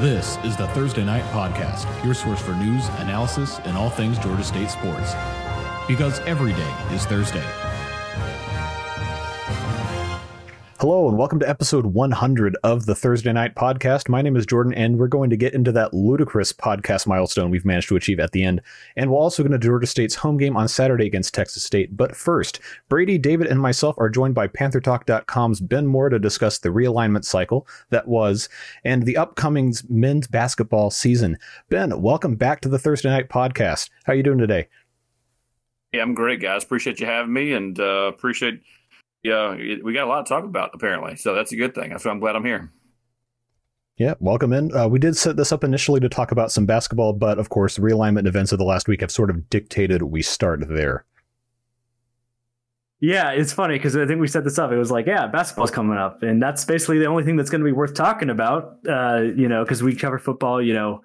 This is the Thursday Night Podcast, your source for news, analysis, and all things Georgia State sports. Because every day is Thursday. Hello, and welcome to episode 100 of the Thursday Night Podcast. My name is Jordan, and we're going to get into that ludicrous podcast milestone we've managed to achieve at the end. And we're also going to Georgia State's home game on Saturday against Texas State. But first, Brady, David, and myself are joined by PantherTalk.com's Ben Moore to discuss the realignment cycle that was and the upcoming men's basketball season. Ben, welcome back to the Thursday Night Podcast. How are you doing today? Yeah, I'm great, guys. Appreciate you having me, and uh, appreciate yeah, we got a lot to talk about apparently, so that's a good thing. So I'm glad I'm here. Yeah, welcome in. Uh, we did set this up initially to talk about some basketball, but of course, realignment events of the last week have sort of dictated we start there. Yeah, it's funny because I think we set this up. It was like, yeah, basketball's coming up, and that's basically the only thing that's going to be worth talking about. Uh, you know, because we cover football. You know,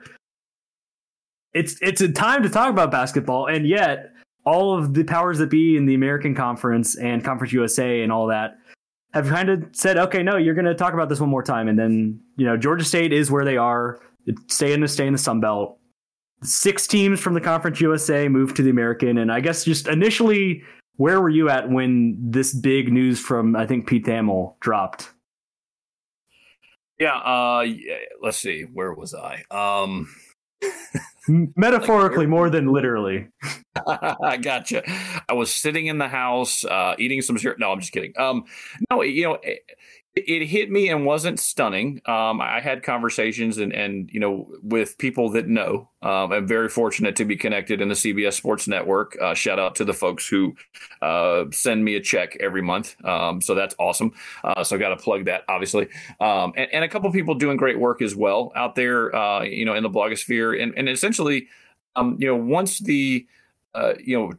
it's it's a time to talk about basketball, and yet all of the powers that be in the American Conference and Conference USA and all that have kind of said, okay, no, you're going to talk about this one more time. And then, you know, Georgia State is where they are. Stay in the stay in the Sun Belt. Six teams from the Conference USA moved to the American. And I guess just initially, where were you at when this big news from I think Pete Thamel dropped? Yeah, uh, let's see, where was I? Um, metaphorically more than literally. I gotcha. I was sitting in the house uh, eating some. No, I'm just kidding. Um, no, you know, it hit me and wasn't stunning. Um, I had conversations and, and you know with people that know. Um, I'm very fortunate to be connected in the CBS Sports Network. Uh, shout out to the folks who uh, send me a check every month. Um, so that's awesome. Uh, so I got to plug that obviously, um, and, and, a couple people doing great work as well out there. Uh, you know in the blogosphere and and essentially, um, you know once the uh, you know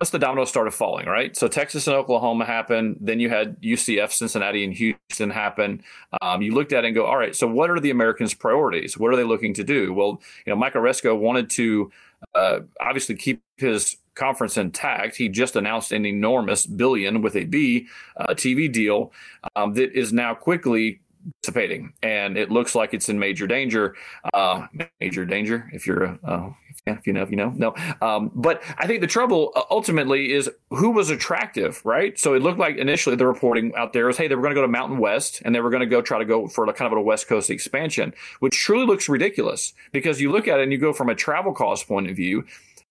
once the dominoes started falling, right? So Texas and Oklahoma happened. Then you had UCF, Cincinnati, and Houston happen. Um, you looked at it and go, all right, so what are the Americans' priorities? What are they looking to do? Well, you know, Mike Aresco wanted to uh, obviously keep his conference intact. He just announced an enormous billion with a B uh, TV deal um, that is now quickly dissipating, and it looks like it's in major danger. Uh, major danger if you're a, uh, if you know, if you know, no. Um, but I think the trouble uh, ultimately is who was attractive, right? So it looked like initially the reporting out there was, hey, they were going to go to Mountain West and they were going to go try to go for a kind of a West Coast expansion, which truly looks ridiculous because you look at it and you go from a travel cost point of view.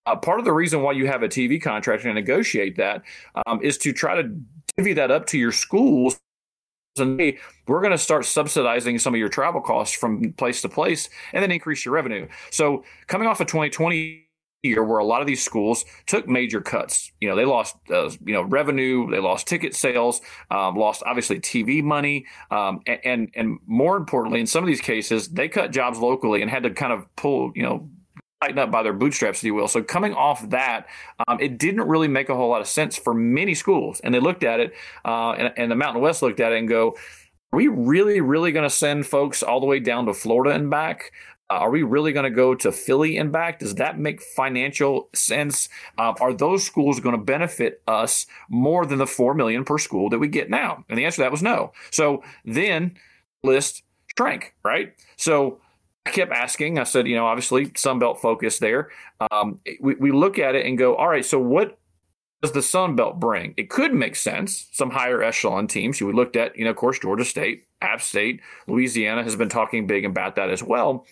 Uh, part of the reason why you have a TV contract and negotiate that um, is to try to divvy that up to your schools and hey, we're going to start subsidizing some of your travel costs from place to place and then increase your revenue. So coming off of 2020 year where a lot of these schools took major cuts. You know, they lost, uh, you know, revenue, they lost ticket sales, um, lost obviously TV money, um, and, and, and more importantly, in some of these cases, they cut jobs locally and had to kind of pull, you know, tighten up by their bootstraps, if you will. So coming off that, um, it didn't really make a whole lot of sense for many schools. And they looked at it, uh, and, and the Mountain West looked at it and go, are we really, really going to send folks all the way down to Florida and back? Uh, are we really going to go to Philly and back? Does that make financial sense? Uh, are those schools going to benefit us more than the four million per school that we get now? And the answer to that was no. So then list shrank, right? So I kept asking. I said, you know, obviously Sun Belt focus there. Um, we, we look at it and go, all right, so what does the Sun Belt bring? It could make sense. Some higher echelon teams. We looked at, you know, of course, Georgia State, App State, Louisiana has been talking big about that as well.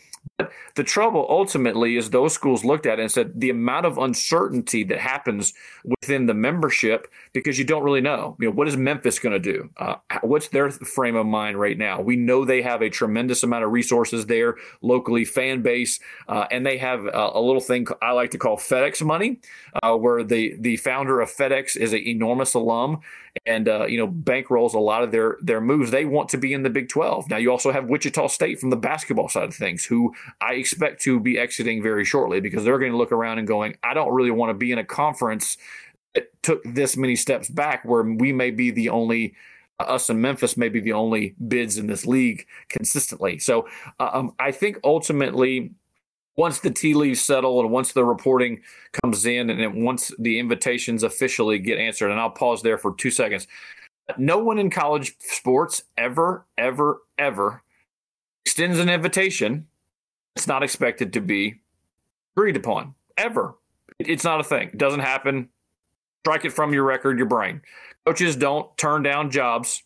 The trouble ultimately is those schools looked at it and said the amount of uncertainty that happens within the membership because you don't really know. You know, what is Memphis going to do? Uh, what's their frame of mind right now? We know they have a tremendous amount of resources there locally, fan base, uh, and they have a, a, little thing I like to call FedEx money, uh, where the the founder of FedEx is an enormous alum and uh, you know bankrolls a lot of their their moves. They want to be in the Big 12. Now you also have Wichita State from the basketball side of things, who I expect to be exiting very shortly because they're going to look around and going, I don't really want to be in a conference that took this many steps back, where we may be the only uh, us and Memphis may be the only bids in this league consistently. So uh, um, I think ultimately once the tea leaves settle and once the reporting comes in and once the invitations officially get answered, and I'll pause there for two seconds. No one in college sports ever, ever, ever extends an invitation it's not expected to be agreed upon ever. It's not a thing. It doesn't happen. Strike it from your record, your brain. Coaches don't turn down jobs.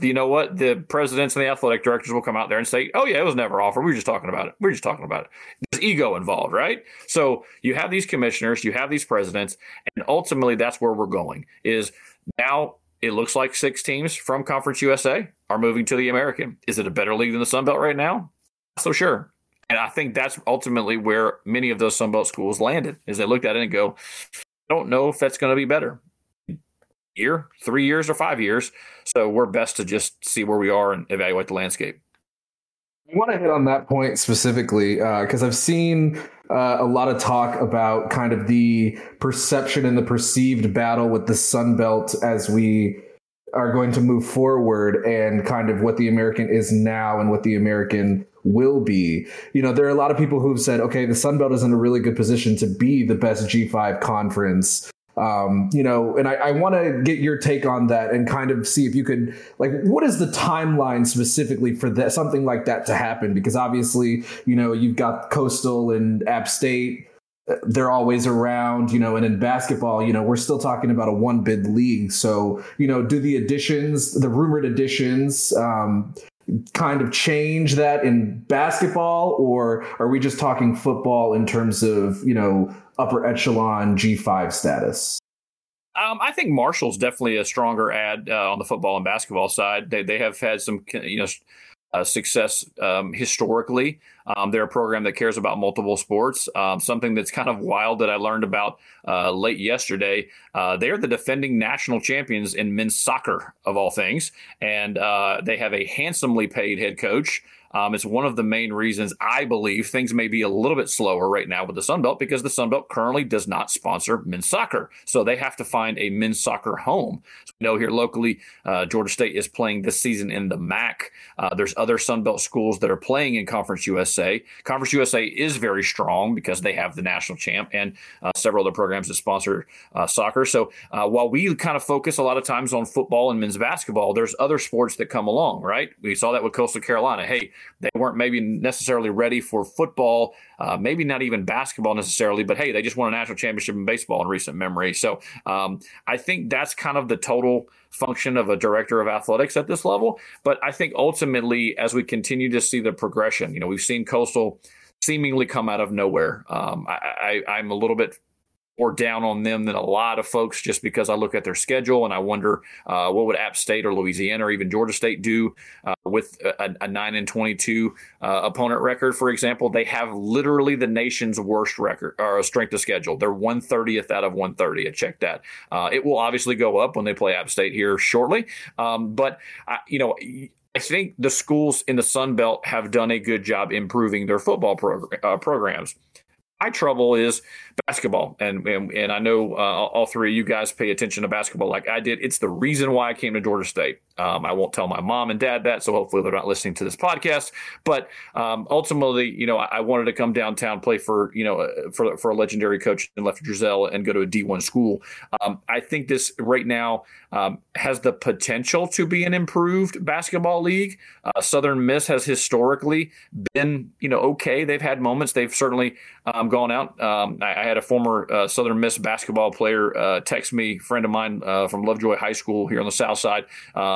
You know what? The presidents and the athletic directors will come out there and say, "Oh yeah, it was never offered. We were just talking about it. We are just talking about it." There's ego involved, right? So you have these commissioners, you have these presidents, and ultimately that's where we're going. Is now it looks like six teams from Conference USA are moving to the American. Is it a better league than the Sun Belt right now? So sure. And I think that's ultimately where many of those Sun Belt schools landed, is they looked at it and go, I don't know if that's going to be better. Year, three years, or five years. So we're best to just see where we are and evaluate the landscape. I want to hit on that point specifically because uh, I've seen uh, a lot of talk about kind of the perception and the perceived battle with the Sun Belt as we are going to move forward and kind of what the American is now and what the American will be. You know, there are a lot of people who've said, okay, the Sun Belt is in a really good position to be the best G5 conference. Um, you know, and I, I want to get your take on that and kind of see if you could, like, what is the timeline specifically for that something like that to happen? Because obviously, you know, you've got Coastal and App State they're always around, you know, and in basketball, you know, we're still talking about a one bid league. So, you know, do the additions, the rumored additions, um, kind of change that in basketball, or are we just talking football in terms of, you know, upper echelon G5 status? Um, I think Marshall's definitely a stronger ad uh, on the football and basketball side. They they have had some you know success um, historically. Um, they're a program that cares about multiple sports. Um, something that's kind of wild that I learned about uh, late yesterday. Uh, they're the defending national champions in men's soccer, of all things, and uh, they have a handsomely paid head coach. Um, it's one of the main reasons I believe things may be a little bit slower right now with the Sun Belt because the Sun Belt currently does not sponsor men's soccer. So they have to find a men's soccer home. So we know here locally, uh, Georgia State is playing this season in the MAC. Uh, there's other Sun Belt schools that are playing in Conference USA. Conference USA is very strong because they have the national champ and uh, several other programs that sponsor uh, soccer. So uh, while we kind of focus a lot of times on football and men's basketball, there's other sports that come along, right? We saw that with Coastal Carolina. Hey, they weren't maybe necessarily ready for football, uh, maybe not even basketball necessarily, but hey, they just won a national championship in baseball in recent memory. So um, I think that's kind of the total function of a director of athletics at this level. But I think ultimately, as we continue to see the progression, you know, we've seen Coastal seemingly come out of nowhere. Um, I, I, I'm a little bit more down on them than a lot of folks just because I look at their schedule and I wonder uh, what would App State or Louisiana or even Georgia State do uh, with a, a, 9 and 22 uh, opponent record, for example. They have literally the nation's worst record or strength of schedule. They're 130th out of 130. I checked that. Uh, it will obviously go up when they play App State here shortly. Um, but, you know, I think the schools in the Sun Belt have done a good job improving their football progr- uh, programs my trouble is basketball, and and, and I know uh, all three of you guys pay attention to basketball like I did. It's the reason why I came to Georgia State. Um, I won't tell my mom and dad that, so hopefully they're not listening to this podcast. But um, ultimately, you know, I, I, wanted to come downtown, play for you know uh, for for a legendary coach in Lefty Driesell, and go to a D one school. Um, I think this right now um, has the potential to be an improved basketball league. Uh, Southern Miss has historically been you know okay. They've had moments. They've certainly um, gone out. Um, I, I, had a former uh, Southern Miss basketball player uh, text me, friend of mine uh, from Lovejoy High School here on the South Side,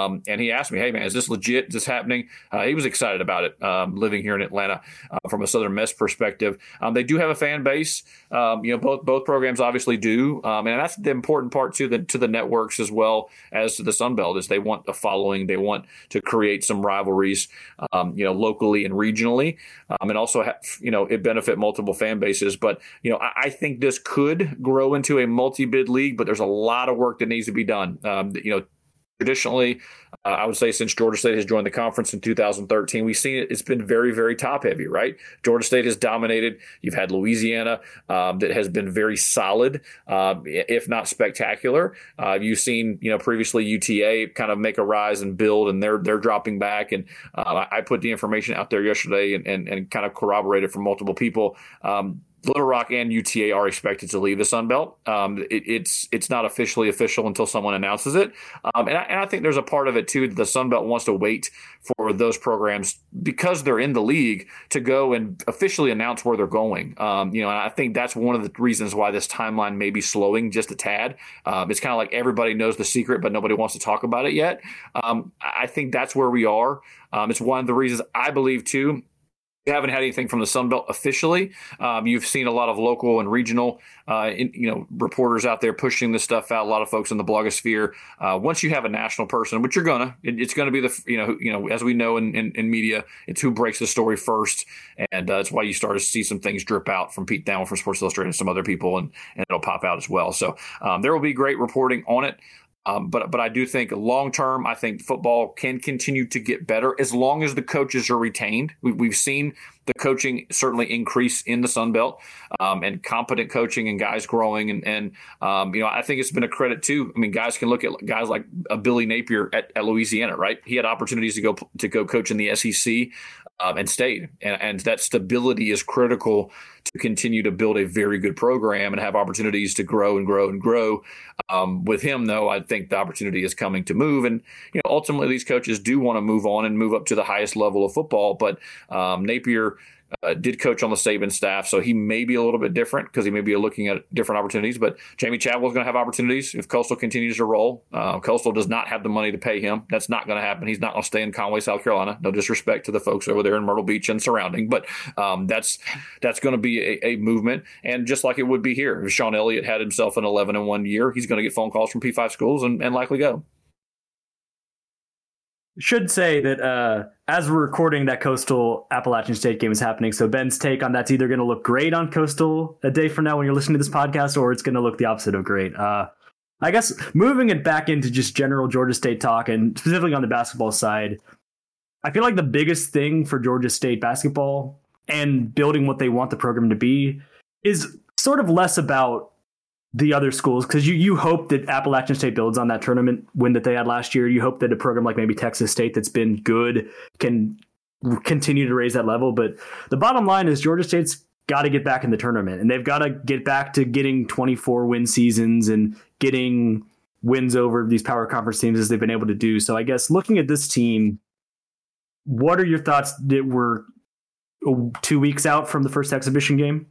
um, and he asked me, "Hey man, is this legit? Is this happening?" Uh, he was excited about it. Um, living here in Atlanta, uh, from a Southern Miss perspective, um, they do have a fan base. Um, you know, both both programs obviously do, um, and that's the important part to the to the networks as well as to the Sun Belt is they want a following. They want to create some rivalries, you know, locally and regionally, and also have you know it benefit multiple fan bases. But you know, I, I think this could grow into a multi-bid league, but there's a lot of work that needs to be done. Um, you know, traditionally, uh, I would say since Georgia State has joined the conference in 2013, we've seen it. It's been very, very top heavy, right? Georgia State has dominated. You've had Louisiana um, that has been very solid, uh, if not spectacular. Uh, you've seen, you know, previously UTA kind of make a rise and build, and they're they're dropping back. And uh, I put the information out there yesterday and, and, and kind of corroborated from multiple people. Um, Little Rock and UTA are expected to leave the Sun Belt. Um, it, it's it's not officially official until someone announces it, um, and, I, and, I, think there's a part of it too. That the Sun Belt wants to wait for those programs because they're in the league to go and officially announce where they're going. Um, you know, and I think that's one of the reasons why this timeline may be slowing just a tad. Um, it's kind of like everybody knows the secret, but nobody wants to talk about it yet. Um, I think that's where we are. Um, it's one of the reasons I believe too haven't had anything from the Sun Belt officially. Um, you've seen a lot of local and regional, uh, in, you know, reporters out there pushing this stuff out. A lot of folks in the blogosphere. Uh, once you have a national person, which you're gonna, it, it's gonna be the, you know, you know, as we know in, in, in media, it's who breaks the story first, and uh, that's why you start to see some things drip out from Pete Down from Sports Illustrated and some other people, and, and it'll pop out as well. So um, there will be great reporting on it. Um, but but I do think long term, I think football can continue to get better as long as the coaches are retained. We, have seen the coaching certainly increase in the Sun Belt um, and competent coaching and guys growing and and um, you know I think it's been a credit too. I mean, guys can look at guys like a Billy Napier at, at Louisiana, right? He had opportunities to go to go coach in the SEC um, and stayed. And, and, that stability is critical to continue to build a very good program and have opportunities to grow and grow and grow. Um, with him, though, I think the opportunity is coming to move. And you know, ultimately, these coaches do want to move on and move up to the highest level of football. But um, Napier uh, did coach on the Saban staff, so he may be a little bit different because he may be looking at different opportunities. But Jamey Chadwell is going to have opportunities if Coastal continues to roll. Uh, Coastal does not have the money to pay him. That's not going to happen. He's not going to stay in Conway, South Carolina. No disrespect to the folks over there in Myrtle Beach and surrounding, but um, that's that's going to be a, a, movement. And just like it would be here, if Shawn Elliott had himself an 11 and one year, he's going to get phone calls from P5 schools and, and likely go should say that uh, as we're recording, that Coastal Appalachian State game is happening. So Ben's take on that's either going to look great on Coastal a day from now when you're listening to this podcast, or it's going to look the opposite of great. Uh, I guess moving it back into just general Georgia State talk, and specifically on the basketball side, I feel like the biggest thing for Georgia State basketball and building what they want the program to be is sort of less about the other schools because you you hope that Appalachian State builds on that tournament win that they had last year. You hope that a program like maybe Texas State that's been good can continue to raise that level. But the bottom line is Georgia State's got to get back in the tournament and they've got to get back to getting 24 win seasons and getting wins over these power conference teams as they've been able to do. So I guess looking at this team, what are your thoughts that we're two weeks out from the first exhibition game?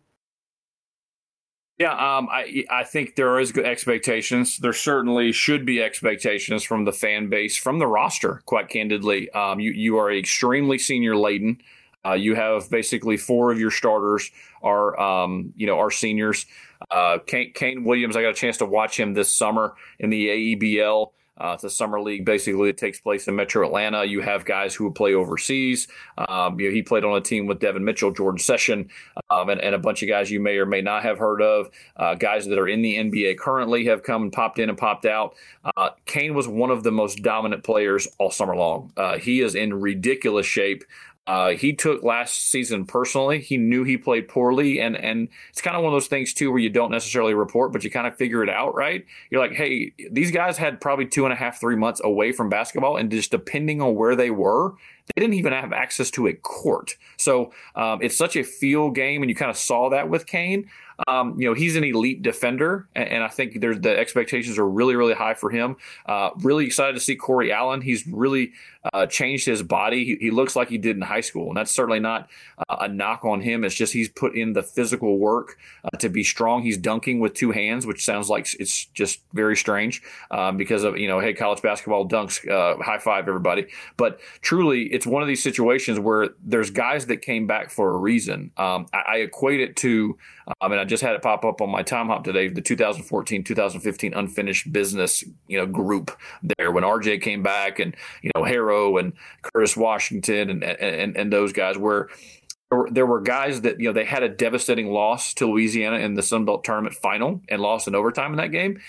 Yeah, um, I I think there is expectations. There certainly should be expectations from the fan base, from the roster. Quite candidly, um, you you are extremely senior laden. Uh, you have basically four of your starters are um, you know are seniors. Uh, Kane, Kane Williams, I got a chance to watch him this summer in the AEBL. Uh, it's a summer league. Basically, it takes place in Metro Atlanta. You have guys who play overseas. Um, you know, he played on a team with Devin Mitchell, Jordan Session, um, and, and, a bunch of guys you may or may not have heard of. Uh, guys that are in the NBA currently have come and popped in and popped out. Uh, Kane was one of the most dominant players all summer long. Uh, he is in ridiculous shape. Uh, he took last season personally. He knew he played poorly, and and it's kind of one of those things too where you don't necessarily report, but you kind of figure it out, right? You're like, hey, these guys had probably two and a half, three months away from basketball, and just depending on where they were, they didn't even have access to a court. So um, it's such a feel game, and you kind of saw that with Kane. Um, you know, he's an elite defender, and, and I think there's the expectations are really, really high for him. Uh, really excited to see Corey Allen. He's really uh, changed his body. He, he, looks like he did in high school, and that's certainly not uh, a knock on him. It's just he's put in the physical work uh, to be strong. He's dunking with two hands, which sounds like it's just very strange um, because of you know, hey, college basketball dunks, uh, high five everybody. But truly, it's one of these situations where there's guys that came back for a reason. Um, I, I, equate it to, um, and I just had it pop up on my time hop today, the 2014 2015 unfinished business you know group there when RJ came back and you know Harrow and Curtis Washington and and, and those guys where there were guys that you know they had a devastating loss to Louisiana in the Sun Belt tournament final and lost in overtime in that game.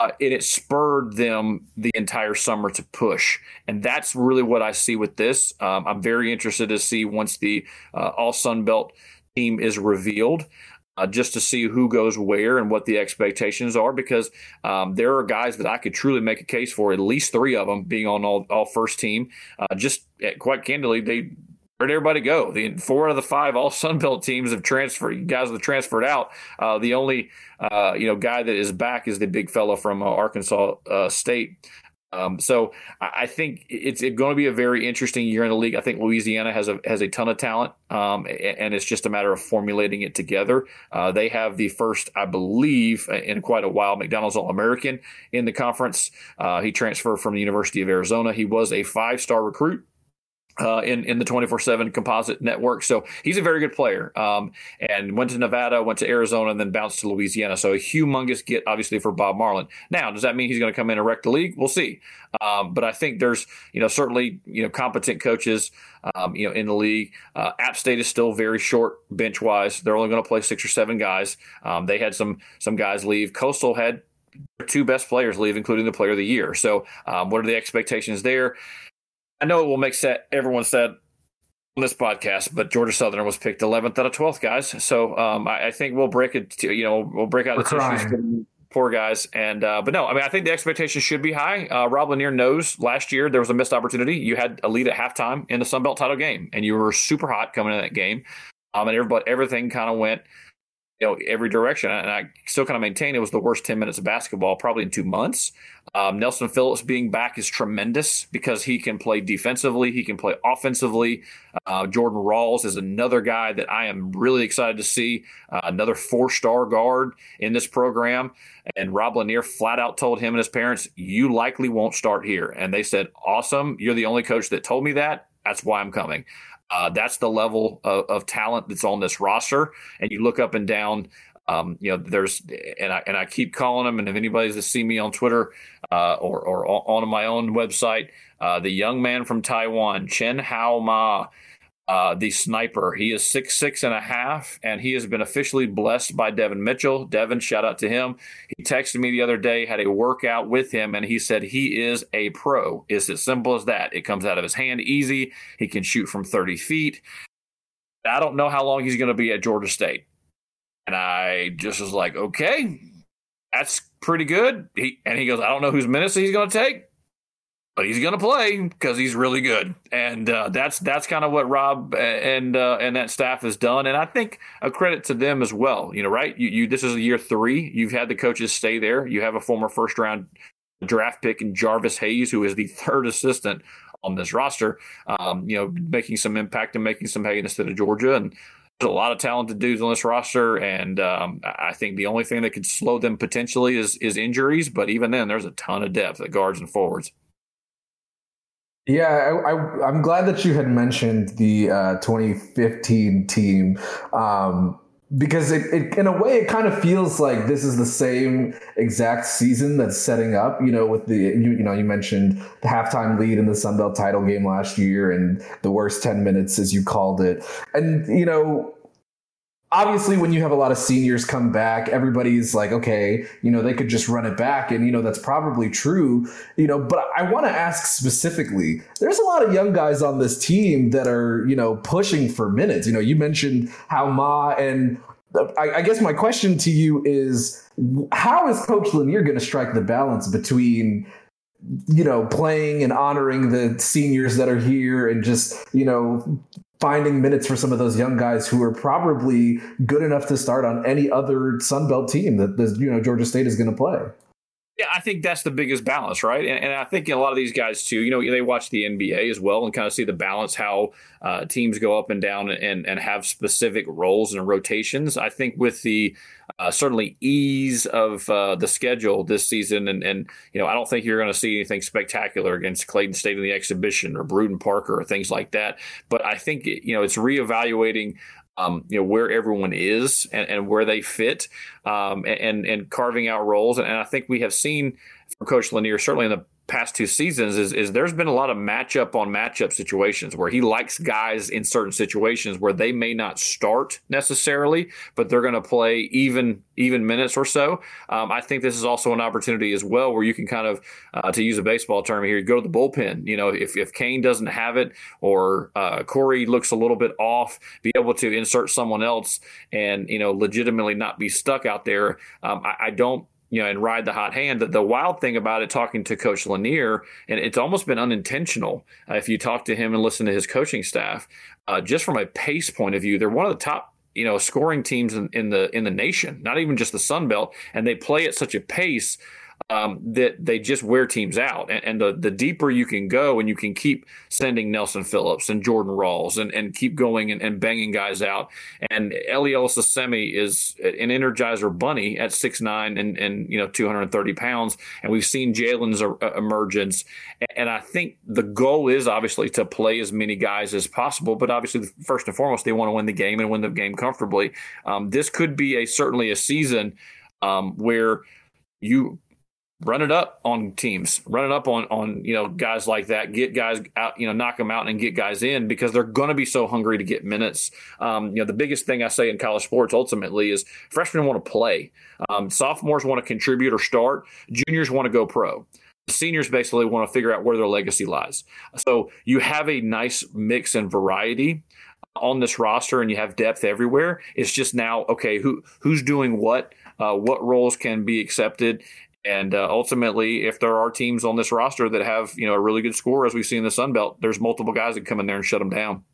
Uh, and it spurred them the entire summer to push, and that's really what I see with this. Um, I'm very interested to see once the uh, All Sun Belt team is revealed uh, just to see who goes where and what the expectations are because um, there are guys that I could truly make a case for, at least three of them being on all, all first team. Uh, just eh, quite candidly, they where'd everybody go? The four out of the five all Sun Belt teams have transferred. Guys have transferred out. Uh, the only uh, you know guy that is back is the big fellow from uh, Arkansas uh, State. Um, so I think it's, going to be a very interesting year in the league. I think Louisiana has a has a ton of talent, um, and it's just a matter of formulating it together. Uh, they have the first, I believe, in quite a while, McDonald's All American in the conference. Uh, he transferred from the University of Arizona. He was a five star recruit uh, in in the 24/7 composite network. So he's a very good player. Um, and went to Nevada, went to Arizona, and then bounced to Louisiana. So a humongous get, obviously, for Bob Marlin. Now, does that mean he's going to come in and wreck the league? We'll see. Um, but I think there's you know certainly you know competent coaches um, you know in the league. Uh, App State is still very short bench wise. They're only going to play six or seven guys. Um, they had some some guys leave. Coastal had two best players leave, including the player of the year. So, um, what are the expectations there? I know it will make set everyone said on this podcast, but Georgia Southern was picked 11th out of 12th, guys. So um, I, I, think we'll break it. To, you know, we'll break out We're the tissues. Poor guys, and uh, but no, I mean I think the expectations should be high. Uh, Rob Lanier knows last year there was a missed opportunity. You had a lead at halftime in the Sun Belt title game, and you were super hot coming in that game. Um, and everybody, everything kind of went you know every direction and i still kind of maintain it was the worst 10 minutes of basketball probably in two months. Um, nelson phillips being back is tremendous because he can play defensively he can play offensively. Uh, jordan rawls is another guy that i am really excited to see uh, another four star guard in this program. And rob lanier flat out told him and his parents you likely won't start here. And they said awesome. You're the only coach that told me that. That's why i'm coming uh, that's the level of, of, talent that's on this roster. And you look up and down, um, you know, there's, and I, and I keep calling them. And if anybody's to see me on Twitter uh, or, or on my own website, uh, the young man from Taiwan, Chen Hao Ma, uh, the sniper. He is six six and a half, and he has been officially blessed by Devin Mitchell. Devin, shout out to him. He texted me the other day, had a workout with him, and he said he is a pro. It's as simple as that. It comes out of his hand easy. He can shoot from 30 feet. I don't know how long he's going to be at Georgia State. And I just was like, okay, that's pretty good. He, and he goes, I don't know whose minutes he's going to take but he's going to play because he's really good, and uh, that's that's kind of what Rob and uh, and that staff has done, and I think a credit to them as well. You know, right? You, you this is year three. You've had the coaches stay there. You have a former first round draft pick in Jarvis Hayes, who is the third assistant on this roster. Um, you know, making some impact and making some hay in the state of Georgia, and there's a lot of talented dudes on this roster, and um, I think the only thing that could slow them potentially is is injuries. But even then, there's a ton of depth at guards and forwards. Yeah, I, am glad that you had mentioned the uh, 2015 team um, because it, it, in a way, it kind of feels like this is the same exact season that's setting up. You know, with the you, you know you mentioned the halftime lead in the Sun Belt title game last year and the worst 10 minutes as you called it, and you know obviously when you have a lot of seniors come back everybody's like okay you know they could just run it back. And you know that's probably true you know but i want to ask specifically there's a lot of young guys on this team that are you know pushing for minutes. You know you mentioned Hao Ma and I, I guess my question to you is how is coach lanier going to strike the balance between you know, playing and honoring the seniors that are here and just, you know, finding minutes for some of those young guys who are probably good enough to start on any other Sun Belt team that this, you know Georgia State is going to play. Yeah, I think that's the biggest balance, right? And, and, I think a lot of these guys too, you know, they watch the NBA as well and kind of see the balance, how uh, teams go up and down and and have specific roles and rotations. I think with the uh, certainly ease of uh, the schedule this season, and and you know, I don't think you're going to see anything spectacular against Clayton State in the exhibition or Brewton Parker or things like that. But I think you know it's reevaluating um, you know where everyone is and, and where they fit, um, and and carving out roles. And I think we have seen from Coach Lanier certainly in the past two seasons is, is there's been a lot of matchup on matchup situations where he likes guys in certain situations where they may not start necessarily, but they're going to play even even minutes or so. Um, I think this is also an opportunity as well where you can kind of, uh, to use a baseball term here, go to the bullpen. You know, if, if Kane doesn't have it or uh, Corey looks a little bit off, be able to insert someone else and, you know, legitimately not be stuck out there. Um, I, I don't you know, and ride the hot hand. The, the wild thing about it, talking to Coach Lanier, and it's almost been unintentional. Uh, if you talk to him and listen to his coaching staff, uh, just from a pace point of view, they're one of the top you know scoring teams in, in, the in the nation not even just the sun belt and they play at such a pace um, that they just wear teams out. And, and, the, the deeper you can go and you can keep sending Nelson Phillips and Jordan Rawls and, and keep going and, and banging guys out. And Eliel Nsoseme is an energizer bunny at six nine and, and you know 230 pounds. And we've seen Jalen's emergence. And I think the goal is obviously to play as many guys as possible. But obviously, first and foremost, they want to win the game and win the game comfortably. Um, this could be a certainly a season um, where you run it up on teams, run it up on on you know guys like that. Get guys out, you know, knock them out and get guys in because they're going to be so hungry to get minutes. Um, you know, the biggest thing I say in college sports ultimately is freshmen want to play, um, sophomores want to contribute or start, juniors want to go pro. Seniors basically want to figure out where their legacy lies. So you have a nice mix and variety on this roster, and you have depth everywhere. It's just now okay, who who's doing what. Uh, what roles can be accepted and uh, ultimately, if there are teams on this roster that have you know a really good score, as we see in the Sun Belt, there's multiple guys that come in there and shut them down.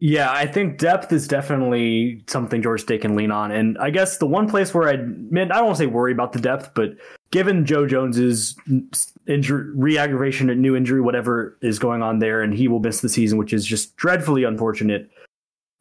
Yeah, I think depth is definitely something George State can lean on. And I guess the one place where I'd I don't want to say worry about the depth, but given Joe Jones's injury, re-aggravation, new injury, whatever is going on there, and he will miss the season, which is just dreadfully unfortunate.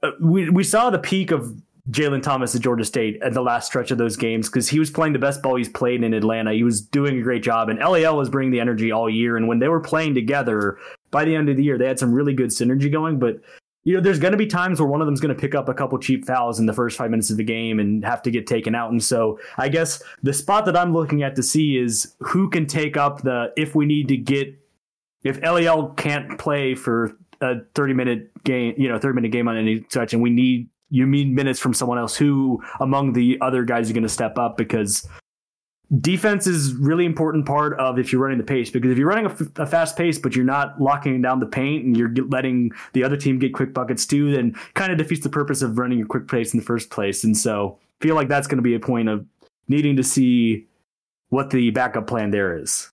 Uh, we we saw the peak of Jalen Thomas at Georgia State at the last stretch of those games because he was playing the best ball he's played in Atlanta. He was doing a great job, and LAL was bringing the energy all year. And when they were playing together, by the end of the year, they had some really good synergy going. But you know, there's going to be times where one of them's going to pick up a couple cheap fouls in the first five minutes of the game and have to get taken out. And so, I guess the spot that I'm looking at to see is who can take up the if we need to get if LAL can't play for a 30 minute game, you know, 30 minute game on any such, and we need you need minutes from someone else who among the other guys are going to step up because defense is really important part of if you're running the pace because if you're running a, f- a fast pace but you're not locking down the paint and you're letting the other team get quick buckets too then kind of defeats the purpose of running a quick pace in the first place. And so feel like that's going to be a point of needing to see what the backup plan there is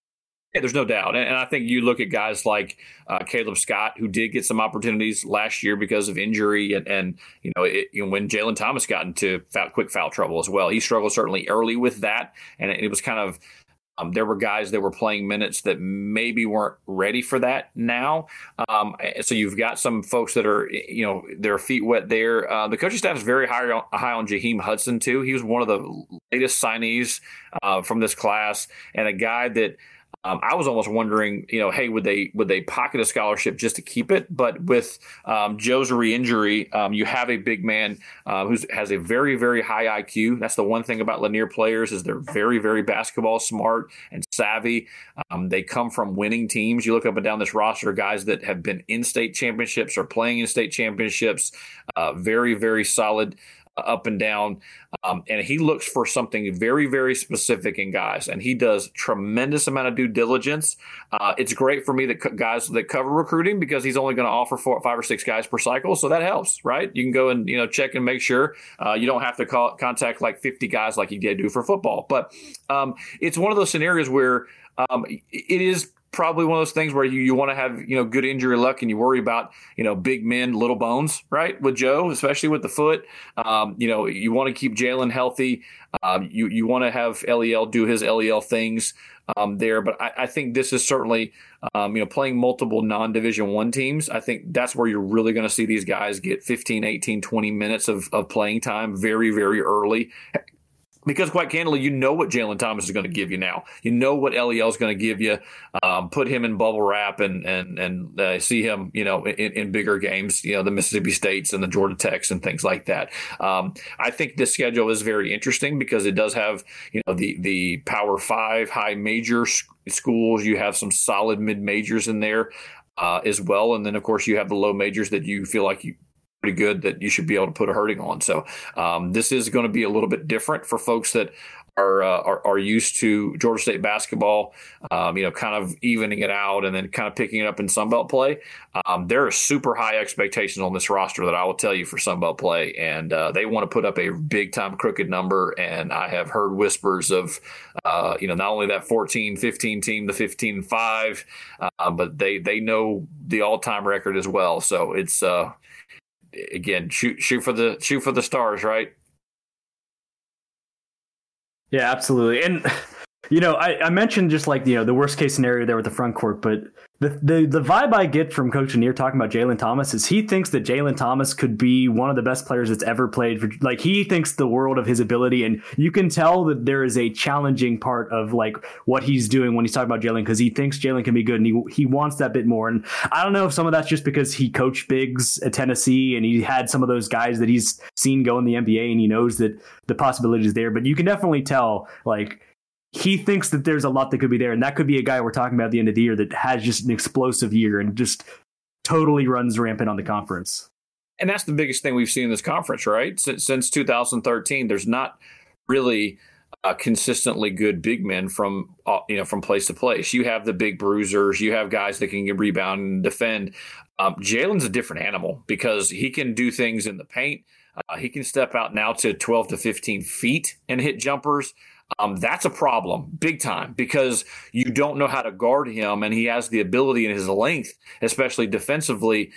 yeah, there's no doubt, and, I think you look at guys like uh, Caleb Scott, who did get some opportunities last year because of injury, and, and you know, it, you know when Jalen Thomas got into foul, quick foul trouble as well, he struggled certainly early with that, and it, it was kind of um, there were guys that were playing minutes that maybe weren't ready for that now. Um, so you've got some folks that are, you know, their feet wet there. Uh, the coaching staff is very high on, high on Jaheim Hudson too. He was one of the latest signees uh, from this class, and a guy that um, I was almost wondering, you know, hey, would they would they pocket a scholarship just to keep it? But with um, Joe's re-injury, um, you have a big man uh, who has a very very high IQ. That's the one thing about Lanier players is they're very very basketball smart and savvy. Um, they come from winning teams. You look up and down this roster, guys that have been in state championships or playing in state championships. Uh, very very solid up and down. Um, and he looks for something very, very specific in guys, and he does tremendous amount of due diligence. Uh, it's great for me that guys that cover recruiting because he's only going to offer four, five or six guys per cycle, so that helps, right? You can go and you know check and make sure uh, you don't have to call, contact like 50 guys like you did do for football. But um, it's one of those scenarios where um, it is probably one of those things where you, you want to have you know good injury luck and you worry about you know big men little bones right with joe especially with the foot. Um, you know you want to keep jalen healthy. Um, you you want to have lel do his lel things um, there. But I, I, think this is certainly um, you know playing multiple non-division one teams i think that's where you're really going to see these guys get 15 18 20 minutes of, of playing time very very early because quite candidly, you know what Jalen Thomas is going to give you now. You know what LEL is going to give you. Um, put him in bubble wrap and and and uh, see him, you know, in, in, bigger games. You know, the Mississippi States and the Georgia Techs and things like that. Um, I think this schedule is very interesting because it does have, you know, the the Power Five high major schools. You have some solid mid majors in there. Uh, as well. And then, of course, you have the low majors that you feel like you pretty good that you should be able to put a hurting on. So um, this is going to be a little bit different for folks that are, uh, are, are used to Georgia State basketball, um, you know, kind of evening it out and then kind of picking it up in Sunbelt play. Um, there are super high expectations on this roster that I will tell you for Sunbelt play, and uh, they want to put up a big time crooked number. And I have heard whispers of, uh, you know, not only that 14, 15 team, the 15 five, uh, but they they know the all time record as well. So it's uh, again shoot shoot for the shoot for the stars, right? Yeah, absolutely. And you know, I, I mentioned just like you know the worst case scenario there with the front court, but the the, the vibe I get from Coach Lanier talking about Jalen Thomas is he thinks that Jalen Thomas could be one of the best players that's ever played. For, like he thinks the world of his ability, and you can tell that there is a challenging part of like what he's doing when he's talking about Jalen because he thinks Jalen can be good and he he wants that bit more. And I don't know if some of that's just because he coached bigs at Tennessee and he had some of those guys that he's seen go in the NBA and he knows that the possibility is there. But you can definitely tell like he thinks that there's a lot that could be there, and that could be a guy we're talking about at the end of the year that has just an explosive year and just totally runs rampant on the conference. And that's the biggest thing we've seen in this conference, right? Since, since 2013, there's not really uh, consistently good big men from uh, you know from place to place. You have the big bruisers, you have guys that can rebound and defend. Um, Jalen's a different animal because he can do things in the paint. Uh, he can step out now to 12 to 15 feet and hit jumpers. Um, that's a problem big time because you don't know how to guard him, and he has the ability in his length, especially defensively,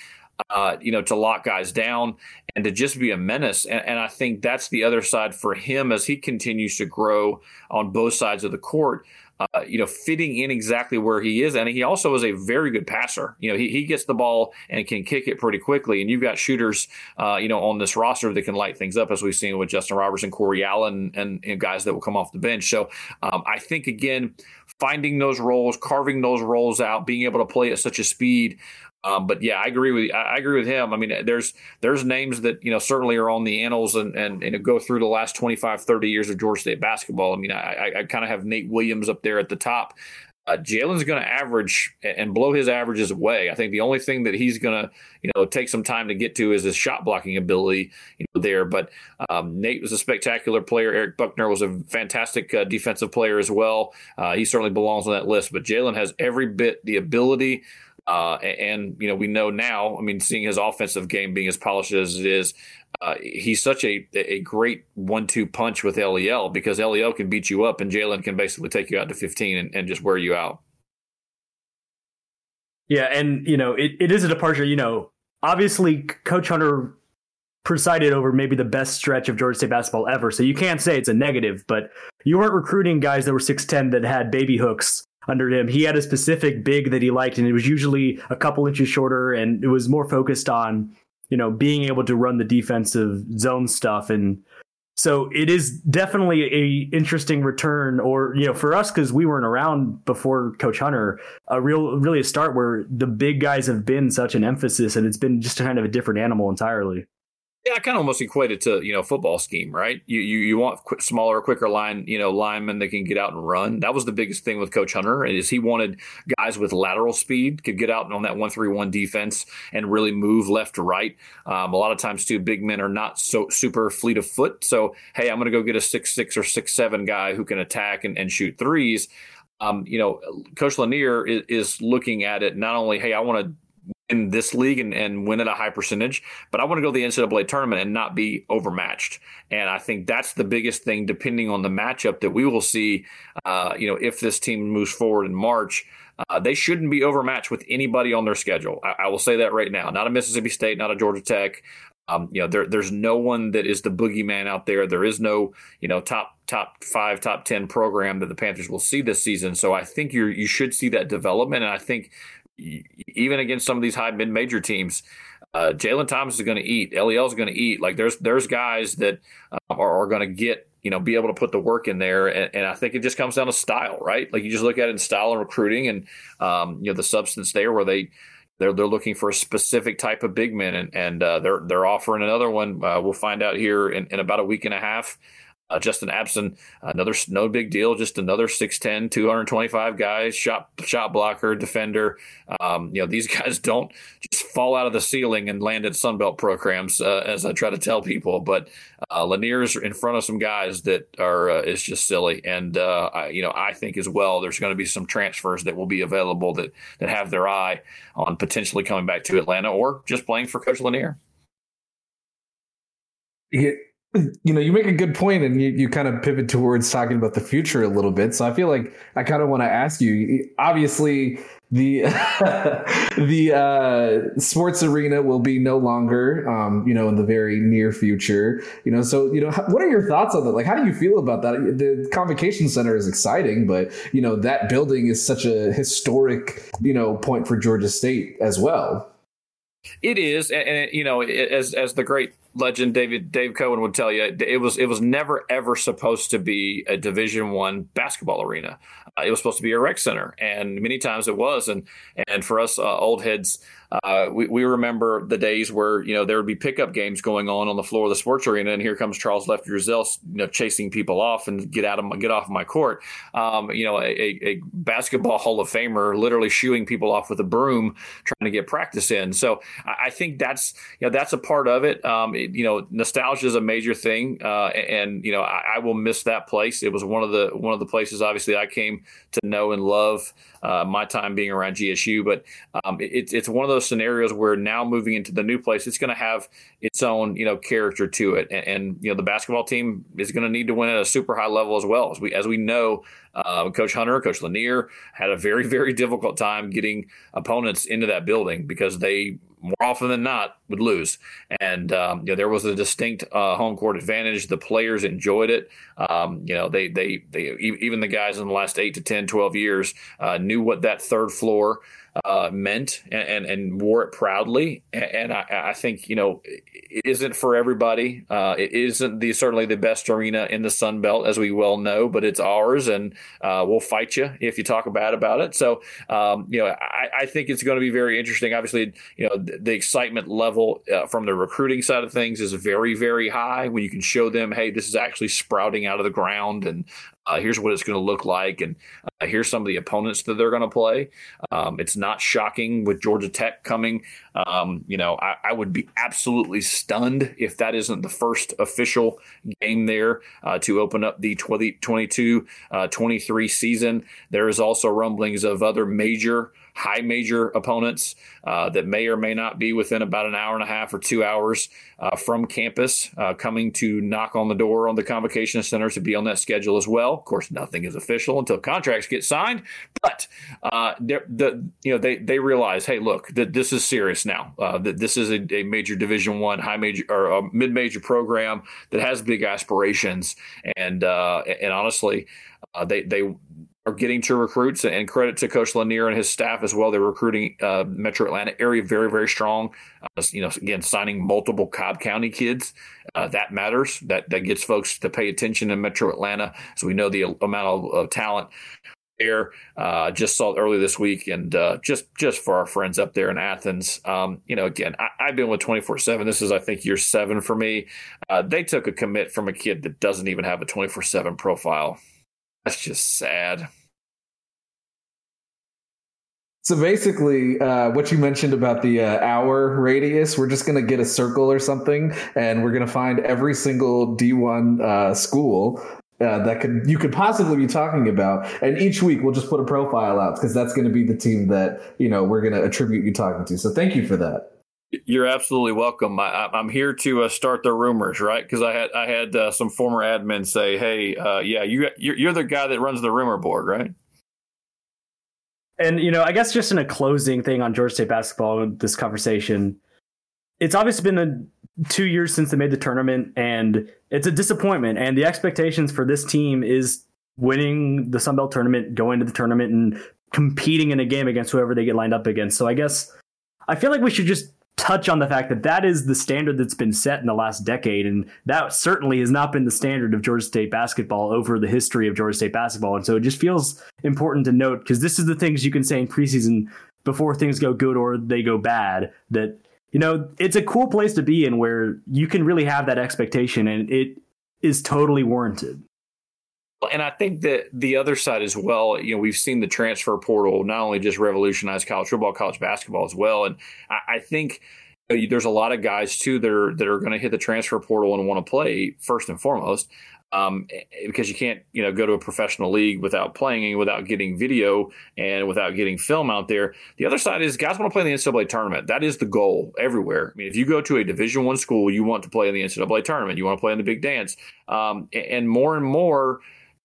uh, you know, to lock guys down and to just be a menace. And, and, I think that's the other side for him as he continues to grow on both sides of the court uh, you know, fitting in exactly where he is. And he also is a very good passer. You know, he, he gets the ball and can kick it pretty quickly. And you've got shooters, uh, you know, on this roster that can light things up, as we've seen with Justin Robertson, Corey Allen and, and guys that will come off the bench. So um, I think, again, finding those roles, carving those roles out, being able to play at such a speed um, but yeah, I agree with I agree with him. I mean, there's there's names that you know certainly are on the annals and and, and go through the last 25, 30 years of Georgia State basketball. I mean, I, I kind of have Nate Williams up there at the top. Uh, Jalen's going to average and blow his averages away. I think the only thing that he's going to, you know, take some time to get to is his shot blocking ability, you know, there. But um, Nate was a spectacular player. Eric Buckner was a fantastic uh, defensive player as well. Uh, he certainly belongs on that list. But Jalen has every bit the ability, uh, and, you know, we know now, I mean, seeing his offensive game being as polished as it is, uh, he's such a a great one two punch with LEL because LEL can beat you up and Jalen can basically take you out to 15 and, and just wear you out. Yeah. And, you know, it, it is a departure. You know, obviously, Coach Hunter presided over maybe the best stretch of Georgia State basketball ever. So you can't say it's a negative, but you weren't recruiting guys that were 6'10 that had baby hooks under him. He had a specific big that he liked, and it was usually a couple inches shorter, and it was more focused on you know being able to run the defensive zone stuff and so it is definitely a interesting return or you know for us because we weren't around before coach hunter a real really a start where the big guys have been such an emphasis and it's been just kind of a different animal entirely yeah, I kind of almost equate it to you know football scheme, right? You you you want smaller, quicker line, you know, linemen that can get out and run. That was the biggest thing with Coach Hunter is he wanted guys with lateral speed could get out on that one three one defense and really move left to right. Um, a lot of times too, big men are not so super fleet of foot. So hey, I'm going to go get a six six or six seven guy who can attack and, and shoot threes. Um, you know, Coach Lanier is, is looking at it not only hey, I want to in this league and, and win at a high percentage, but I want to go to the NCAA tournament and not be overmatched. And I think that's the biggest thing, depending on the matchup that we will see. Uh, you know, if this team moves forward in March, uh, they shouldn't be overmatched with anybody on their schedule. I, I, will say that right now. Not a Mississippi State, not a Georgia Tech. Um, you know, there, there's no one that is the boogeyman out there. There is no, you know, top top five, top ten program that the Panthers will see this season. So I think you you should see that development, and I think even against some of these high mid major teams, uh, Jalen Thomas is going to eat. Lel is going to eat. Like there's there's guys that uh, are, are going to get you know be able to put the work in there, and, and, I think it just comes down to style, right? Like you just look at it in style and recruiting, and um, you know the substance there where they. They're, they're looking for a specific type of big man, and, and uh, they're they're offering another one. Uh, we'll find out here in, in about a week and a half. Uh, Justin Abson, another no big deal, just another 6'10, 225 guys, shot shot blocker, defender. Um, you know, these guys don't just fall out of the ceiling and land at Sunbelt programs, uh, as I try to tell people. But uh, Lanier's in front of some guys that are uh, is just silly, and uh, I, you know I think as well there's going to be some transfers that will be available that that have their eye on potentially coming back to Atlanta or just playing for Coach Lanier. Yeah, you know, you make a good point and you, you kind of pivot towards talking about the future a little bit. So I feel like I kind of want to ask you obviously, the the uh, sports arena will be no longer, um, you know, in the very near future. You know, so you know, what are your thoughts on that? Like, how do you feel about that? The convocation center is exciting, but you know, that building is such a historic, you know, point for Georgia State as well. It is, and, and you know, as as the great legend David Dave Cohen would tell you, it was it was never ever supposed to be a Division One basketball arena. Uh, it was supposed to be a rec center, and many times it was. And and for us uh, old heads, uh, we, we remember the days where you know there would be pickup games going on on the floor of the sports arena, and here comes Charles Lefty Driesell, you know, chasing people off and get out of my, get off my court. Um, you know, a, a, basketball Hall of Famer literally shooing people off with a broom, trying to get practice in. So I, I think that's you know that's a part of it. Um, it you know, nostalgia is a major thing, uh, and you know I, I, will miss that place. It was one of the one of the places obviously I came to know and love uh, my time being around GSU. But um, it, it's one of those scenarios where now moving into the new place, it's going to have its own you know character to it, and, and you know the basketball team is going to need to win at a super high level as well as we as we know. Uh, Coach Hunter, Coach Lanier had a very, very difficult time getting opponents into that building because they more often than not would lose. And um, you know there was a distinct uh, home court advantage. The players enjoyed it. Um, you know they they they even the guys in the last eight to 10, 12 years uh, knew what that third floor uh, meant and, and, and, wore it proudly. And, I, I, think, you know, it isn't for everybody. Uh, it isn't the certainly the best arena in the Sun Belt, as we well know, but it's ours and uh, we'll fight you if you talk bad about it. So, um, you know, I, I, think it's going to be very interesting. Obviously, you know, the, the excitement level uh, from the recruiting side of things is very, very high when you can show them, hey, this is actually sprouting out of the ground and uh, here's what it's going to look like, and uh, here's some of the opponents that they're going to play. Um, it's not shocking with Georgia Tech coming. Um, you know, I, I, would be absolutely stunned if that isn't the first official game there uh, to open up the 2022 23 uh, season. There is also rumblings of other major high major opponents uh, that may or may not be within about an hour and a half or two hours uh, from campus uh, coming to knock on the door on the convocation center to be on that schedule as well. Of course, nothing is official until contracts get signed, but uh, the you know they they realize, hey, look, that this is serious now. Uh, that this is a, a major Division One, high major or a mid major program that has big aspirations, and uh, and honestly, they they are getting to recruits, and credit to Coach Lanier and his staff as well. They're recruiting uh, Metro Atlanta area very, very strong. Uh, you know, again, signing multiple Cobb County kids uh, that matters. That that gets folks to pay attention in Metro Atlanta, so we know the amount of, of talent there. Uh, just saw early this week, and uh, just just for our friends up there in Athens, um, you know, again, I, have been with twenty four seven. This is, I think, year seven for me. Uh, they took a commit from a kid that doesn't even have a twenty four seven profile. That's just sad. So basically, uh, what you mentioned about the uh, hour radius, we're just going to get a circle or something, and we're going to find every single D1 uh, school uh, that could you could possibly be talking about, and each week we'll just put a profile out because that's going to be the team that you know we're going to attribute you talking to. So thank you for that. You're absolutely welcome. I, am here to uh, start the rumors, right? Because I had I had uh, some former admins say, "Hey, uh, yeah, you you're, you're, the guy that runs the rumor board, right?" And you know, I guess just in a closing thing on Georgia State basketball, this conversation, it's obviously been a, two years since they made the tournament, and it's a disappointment. And the expectations for this team is winning the Sun Belt tournament, going to the tournament, and competing in a game against whoever they get lined up against. So I guess I feel like we should just touch on the fact that that is the standard that's been set in the last decade. And that certainly has not been the standard of Georgia State basketball over the history of Georgia State basketball. And so it just feels important to note because this is the things you can say in preseason before things go good or they go bad that, you know, it's a cool place to be in where you can really have that expectation and it is totally warranted. And I think that the other side as well, you know, we've seen the transfer portal not only just revolutionize college football, college basketball as well. And I, I think there's a lot of guys too that are that are going to hit the transfer portal and want to play first and foremost um, because you can't you know go to a professional league without playing and without getting video and without getting film out there. The other side is guys want to play in the ncaa tournament. That is the goal everywhere. I mean if you go to a division one school you want to play in the ncaa tournament. You want to play in the big dance. Um, and more and more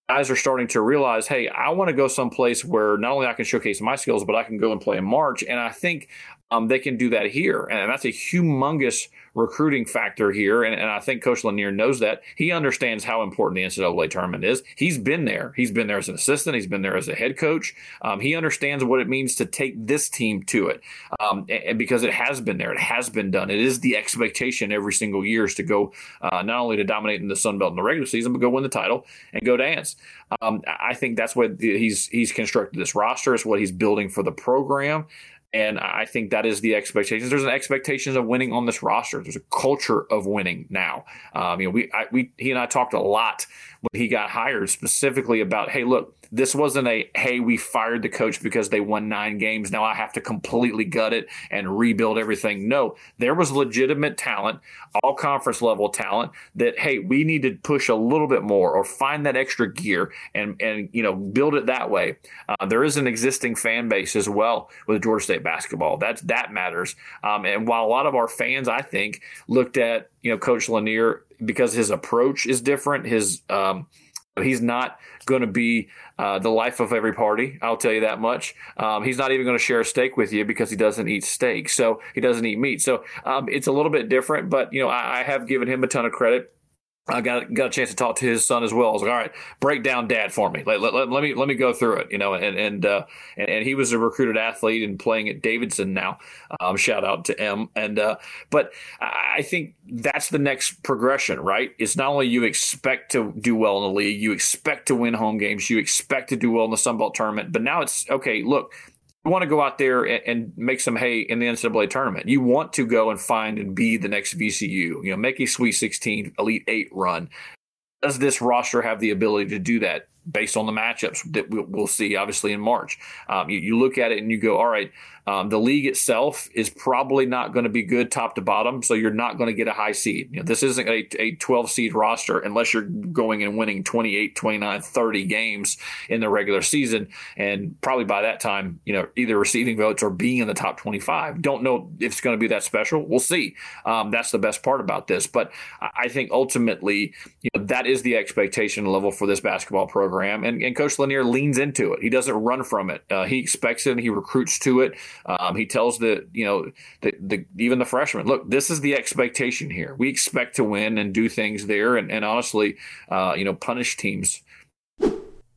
guys are starting to realize, hey, I want to go someplace where not only I can showcase my skills, but I can go and play in March. And I think um, they can do that here. And that's a humongous recruiting factor here. And, and, I think Coach Lanier knows that. He understands how important the NCAA tournament is. He's been there. He's been there as an assistant. He's been there as a head coach. Um, he understands what it means to take this team to it. Um, and because it has been there, it has been done. It is the expectation every single year is to go uh, not only to dominate in the Sun Belt in the regular season, but go win the title and go dance. Um, I think that's what he's he's constructed this roster. It's what he's building for the program. And I think that is the expectations. There's an expectation of winning on this roster. There's a culture of winning now. Um, you know, we, I, we, he and I talked a lot when he got hired specifically about, hey, look, this wasn't a, hey, we fired the coach because they won nine games. Now I have to completely gut it and rebuild everything. No, there was legitimate talent, all conference level talent that, hey, we need to push a little bit more or find that extra gear and, and you know, build it that way. Uh, there is an existing fan base as well with Georgia State basketball. That's, that matters. Um, and while a lot of our fans, I think, looked at, you know, Coach Lanier because his approach is different, his, um, He's not going to be uh, the life of every party. I'll tell you that much. Um, he's not even going to share a steak with you because he doesn't eat steak. So he doesn't eat meat. So um, it's a little bit different. But you know, I, I have given him a ton of credit I got got a chance to talk to his son as well. I was like, all right, break down dad for me. Let, let, let, me let me go through it, you know. And and, uh, and, and he was a recruited athlete and playing at Davidson now. Um, shout out to him. And uh, but I think that's the next progression, right? It's not only you expect to do well in the league, you expect to win home games, you expect to do well in the Sun Belt tournament, but now it's okay. Look, want to go out there and, and, make some hay in the NCAA tournament. You want to go and find and be the next VCU. You know, make a Sweet 16, Elite Eight run. Does this roster have the ability to do that? based on the matchups that we'll see, obviously in March. Um, you, you, look at it and you go, all right, um, the league itself is probably not going to be good top to bottom, so you're not going to get a high seed. You know, this isn't a, a 12 seed roster unless you're going and winning 28, 29, 30 games in the regular season. And probably by that time, you know, either receiving votes or being in the top 25. Don't know if it's going to be that special. We'll see. Um, that's the best part about this. But I think ultimately, you know, that is the expectation level for this basketball program and, and Coach Lanier leans into it. He doesn't run from it. Uh, he expects it. and He recruits to it. Um, he tells the you know the, the even the freshmen, look, this is the expectation here. We expect to win and do things there, and, and honestly, uh, you know, punish teams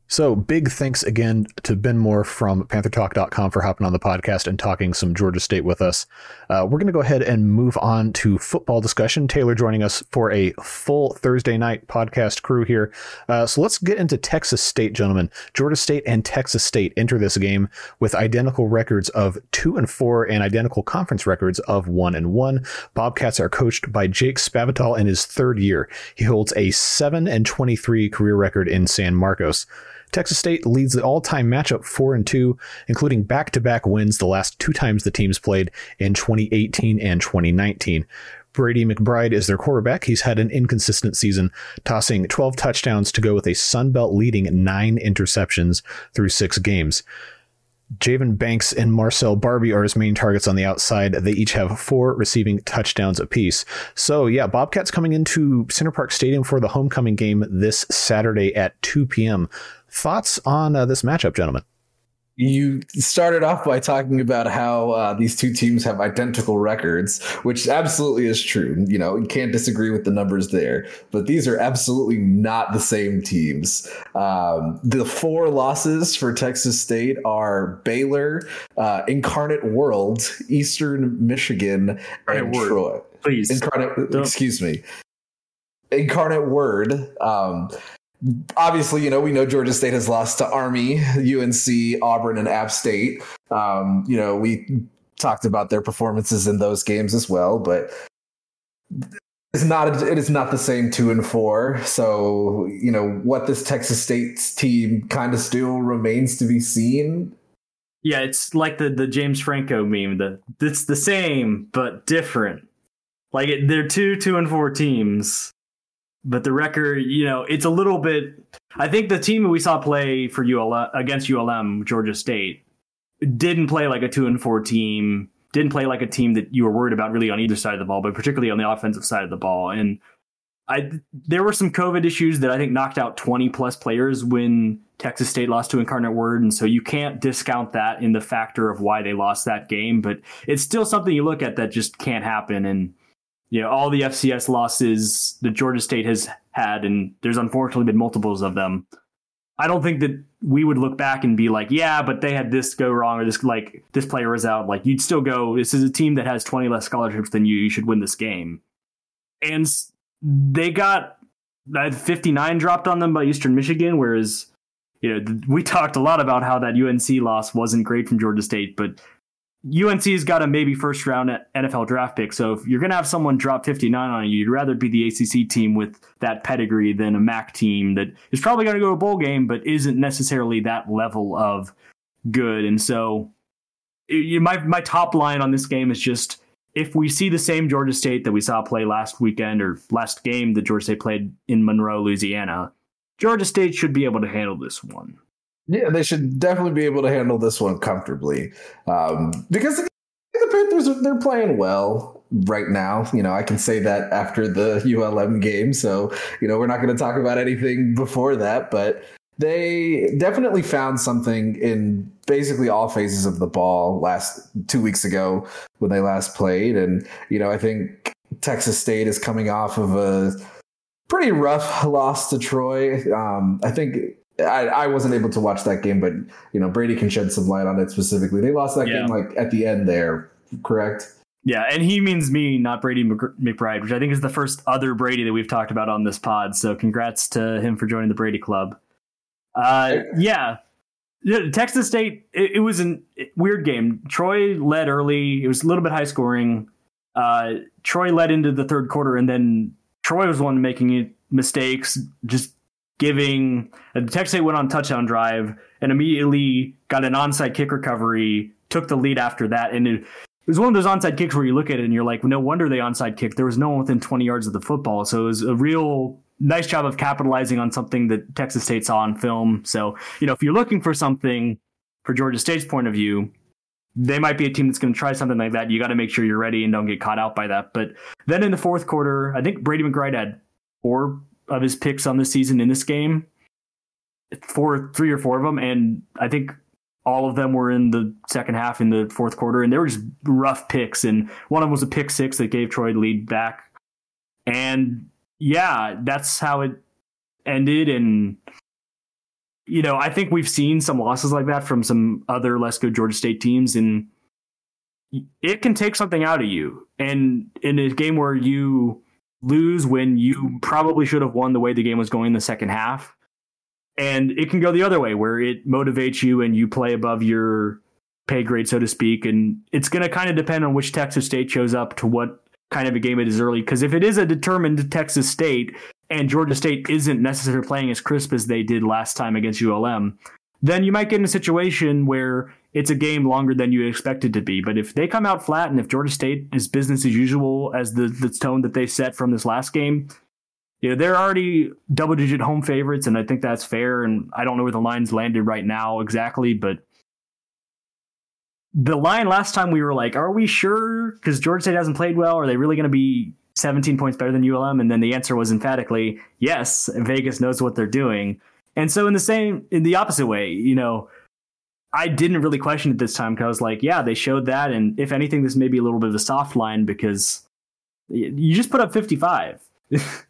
so big thanks again to Ben Moore from PantherTalk.com for hopping on the podcast and talking some Georgia State with us. Uh, we're going to go ahead and move on to football discussion. Taylor joining us for a full Thursday night podcast crew here. Uh, so let's get into Texas State, gentlemen. Georgia State and Texas State enter this game with identical records of two and four and identical conference records of one and one. Bobcats are coached by Jake Spavital in his third year. He holds a seven and twenty-three career record in San Marcos. Texas State leads the all-time matchup 4 and 2, including back-to-back wins the last two times the teams played in 2018 and 2019. Brady McBride is their quarterback. He's had an inconsistent season, tossing 12 touchdowns to go with a Sun Belt leading nine interceptions through six games. Javen Banks and Marcell Barbee are his main targets on the outside. They each have four receiving touchdowns apiece. So, yeah, Bobcats coming into Center Parc Stadium for the homecoming game this Saturday at 2 p.m. Thoughts on uh, this matchup, gentlemen? You started off by talking about how uh, these two teams have identical records, which absolutely is true. You know, you can't disagree with the numbers there, but these are absolutely not the same teams. Um, the four losses for Texas State are Baylor, uh, Incarnate World, Eastern Michigan, and Troy. Please. Incarnate, excuse me. Incarnate Word. Um, obviously, you know, we know Georgia State has lost to Army, UNC, Auburn, and App State. Um, you know, we talked about their performances in those games as well, but it's not it is not the same two and four. So you know what this Texas State team kind of still remains to be seen. Yeah, it's like the the James Franco meme. The it's the same but different. Like it, they're two two and four teams, but the record, you know, it's a little bit. I think the team that we saw play for ULM against ULM, Georgia State, didn't play like a two and four team didn't play like a team that you were worried about really on either side of the ball, but particularly on the offensive side of the ball. And I there were some COVID issues that I think knocked out 20 plus players when Texas State lost to Incarnate Word, and so you can't discount that in the factor of why they lost that game. But it's still something you look at that just can't happen. And you know all the FCS losses that Georgia State has had, and there's unfortunately been multiples of them. I don't think that we would look back and be like, yeah, but they had this go wrong or this like this player was out. Like you'd still go, this is a team that has 20 less scholarships than you. You should win this game. And they got uh, 59 dropped on them by Eastern Michigan, whereas you know we talked a lot about how that UNC loss wasn't great from Georgia State, but UNC's got a maybe first round NFL draft pick. So if you're going to have someone drop 59 on you, you'd rather be the ACC team with that pedigree than a MAC team that is probably going to go to a bowl game, but isn't necessarily that level of good. And so my, my top line on this game is just if we see the same Georgia State that we saw play last weekend or last game that Georgia State played in Monroe, Louisiana, Georgia State should be able to handle this one. Yeah, they should definitely be able to handle this one comfortably um, because the Panthers they're playing well right now. You know, I can say that after the ULM game. So you know, we're not going to talk about anything before that, but they definitely found something in basically all phases of the ball last two weeks ago when they last played, and you know, I think Texas State is coming off of a pretty rough loss to Troy. Um, I think I, I wasn't able to watch that game, but you know Brady can shed some light on it specifically. They lost that yeah. game like at the end there, correct? Yeah, and he means me, not Brady McBride, which I think is the first other Brady that we've talked about on this pod. So congrats to him for joining the Brady Club. Uh, yeah, Texas State. It, it was a weird game. Troy led early. It was a little bit high scoring. Uh, Troy led into the third quarter, and then Troy was one making mistakes, just giving Texas State went on touchdown drive and immediately got an onside kick recovery, took the lead after that, and it, was one of those onside kicks where you look at it and you're like, no wonder they onside kicked. There was no one within 20 yards of the football, so it was a real nice job of capitalizing on something that Texas State saw on film. So you know, if you're looking for something for Georgia State's point of view. They might be a team that's going to try something like that. You got to make sure you're ready and don't get caught out by that. But then in the fourth quarter, I think Brady McBride had four of his picks on the season in this game. Four, three or four of them, and I think all of them were in the second half in the fourth quarter, and they were just rough picks. And one of them was a pick six that gave Troy the lead back. And yeah, that's how it ended. And you know, I think we've seen some losses like that from some other less good Georgia State teams, and it can take something out of you. And in a game where you lose when you probably should have won the way the game was going in the second half. And it can go the other way where it motivates you and you play above your pay grade, so to speak. And it's going to kind of depend on which Texas State shows up to what kind of a game it is early. Because if it is a determined Texas State and Georgia State isn't necessarily playing as crisp as they did last time against ULM, then you might get in a situation where it's a game longer than you expect it to be. But if they come out flat and if Georgia State is business as usual as the, the tone that they set from this last game, you know, they're already double digit home favorites, and I think that's fair. And I don't know where the line's landed right now exactly, but the line last time we were like, are we sure? Because Georgia State hasn't played well. Are they really going to be 17 points better than ULM? And then the answer was emphatically yes. Vegas knows what they're doing. And so in the same in the opposite way, you know, I didn't really question it this time because I was like, yeah, they showed that, and if anything, this may be a little bit of a soft line because you just put up 55.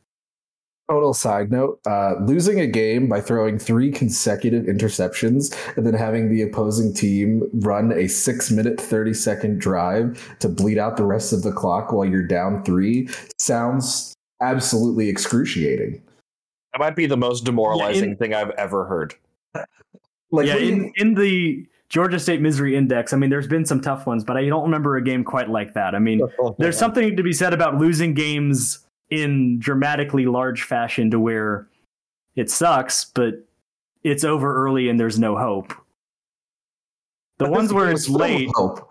Total side note: uh, losing a game by throwing three consecutive interceptions and then having the opposing team run a six-minute, thirty-second drive to bleed out the rest of the clock while you're down three sounds absolutely excruciating. That might be the most demoralizing yeah, in, thing I've ever heard. Like yeah, in, in the Georgia State misery index, I mean, there's been some tough ones, but I don't remember a game quite like that. I mean, there's something to be said about losing games in dramatically large fashion to where it sucks, but it's over early and there's no hope. The But ones where it's was full of late, hope.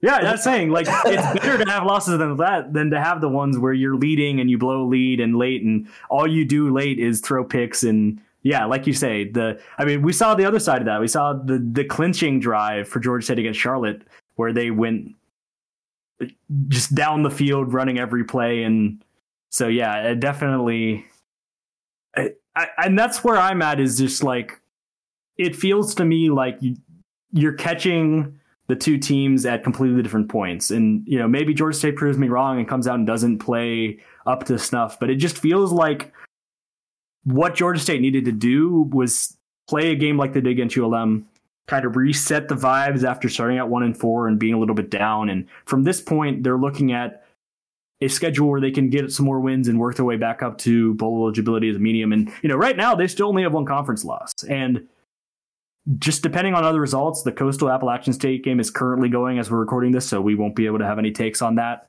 Yeah, that's saying like it's better to have losses than that than to have the ones where you're leading and you blow a lead and late and all you do late is throw picks and yeah, like you say, the I mean we saw the other side of that. We saw the the clinching drive for Georgia State against Charlotte where they went just down the field running every play and so yeah, it definitely I, I, and that's where I'm at is just like it feels to me like you, you're catching the two teams at completely different points. And, you know, maybe Georgia State proves me wrong and comes out and doesn't play up to snuff, but it just feels like what Georgia State needed to do was play a game like they did against ULM, kind of reset the vibes after starting at one and four and being a little bit down. And from this point, they're looking at a schedule where they can get some more wins and work their way back up to bowl eligibility as a medium. And, you know, right now they still only have one conference loss. And just depending on other results, the Coastal Appalachian State game is currently going as we're recording this, so we won't be able to have any takes on that.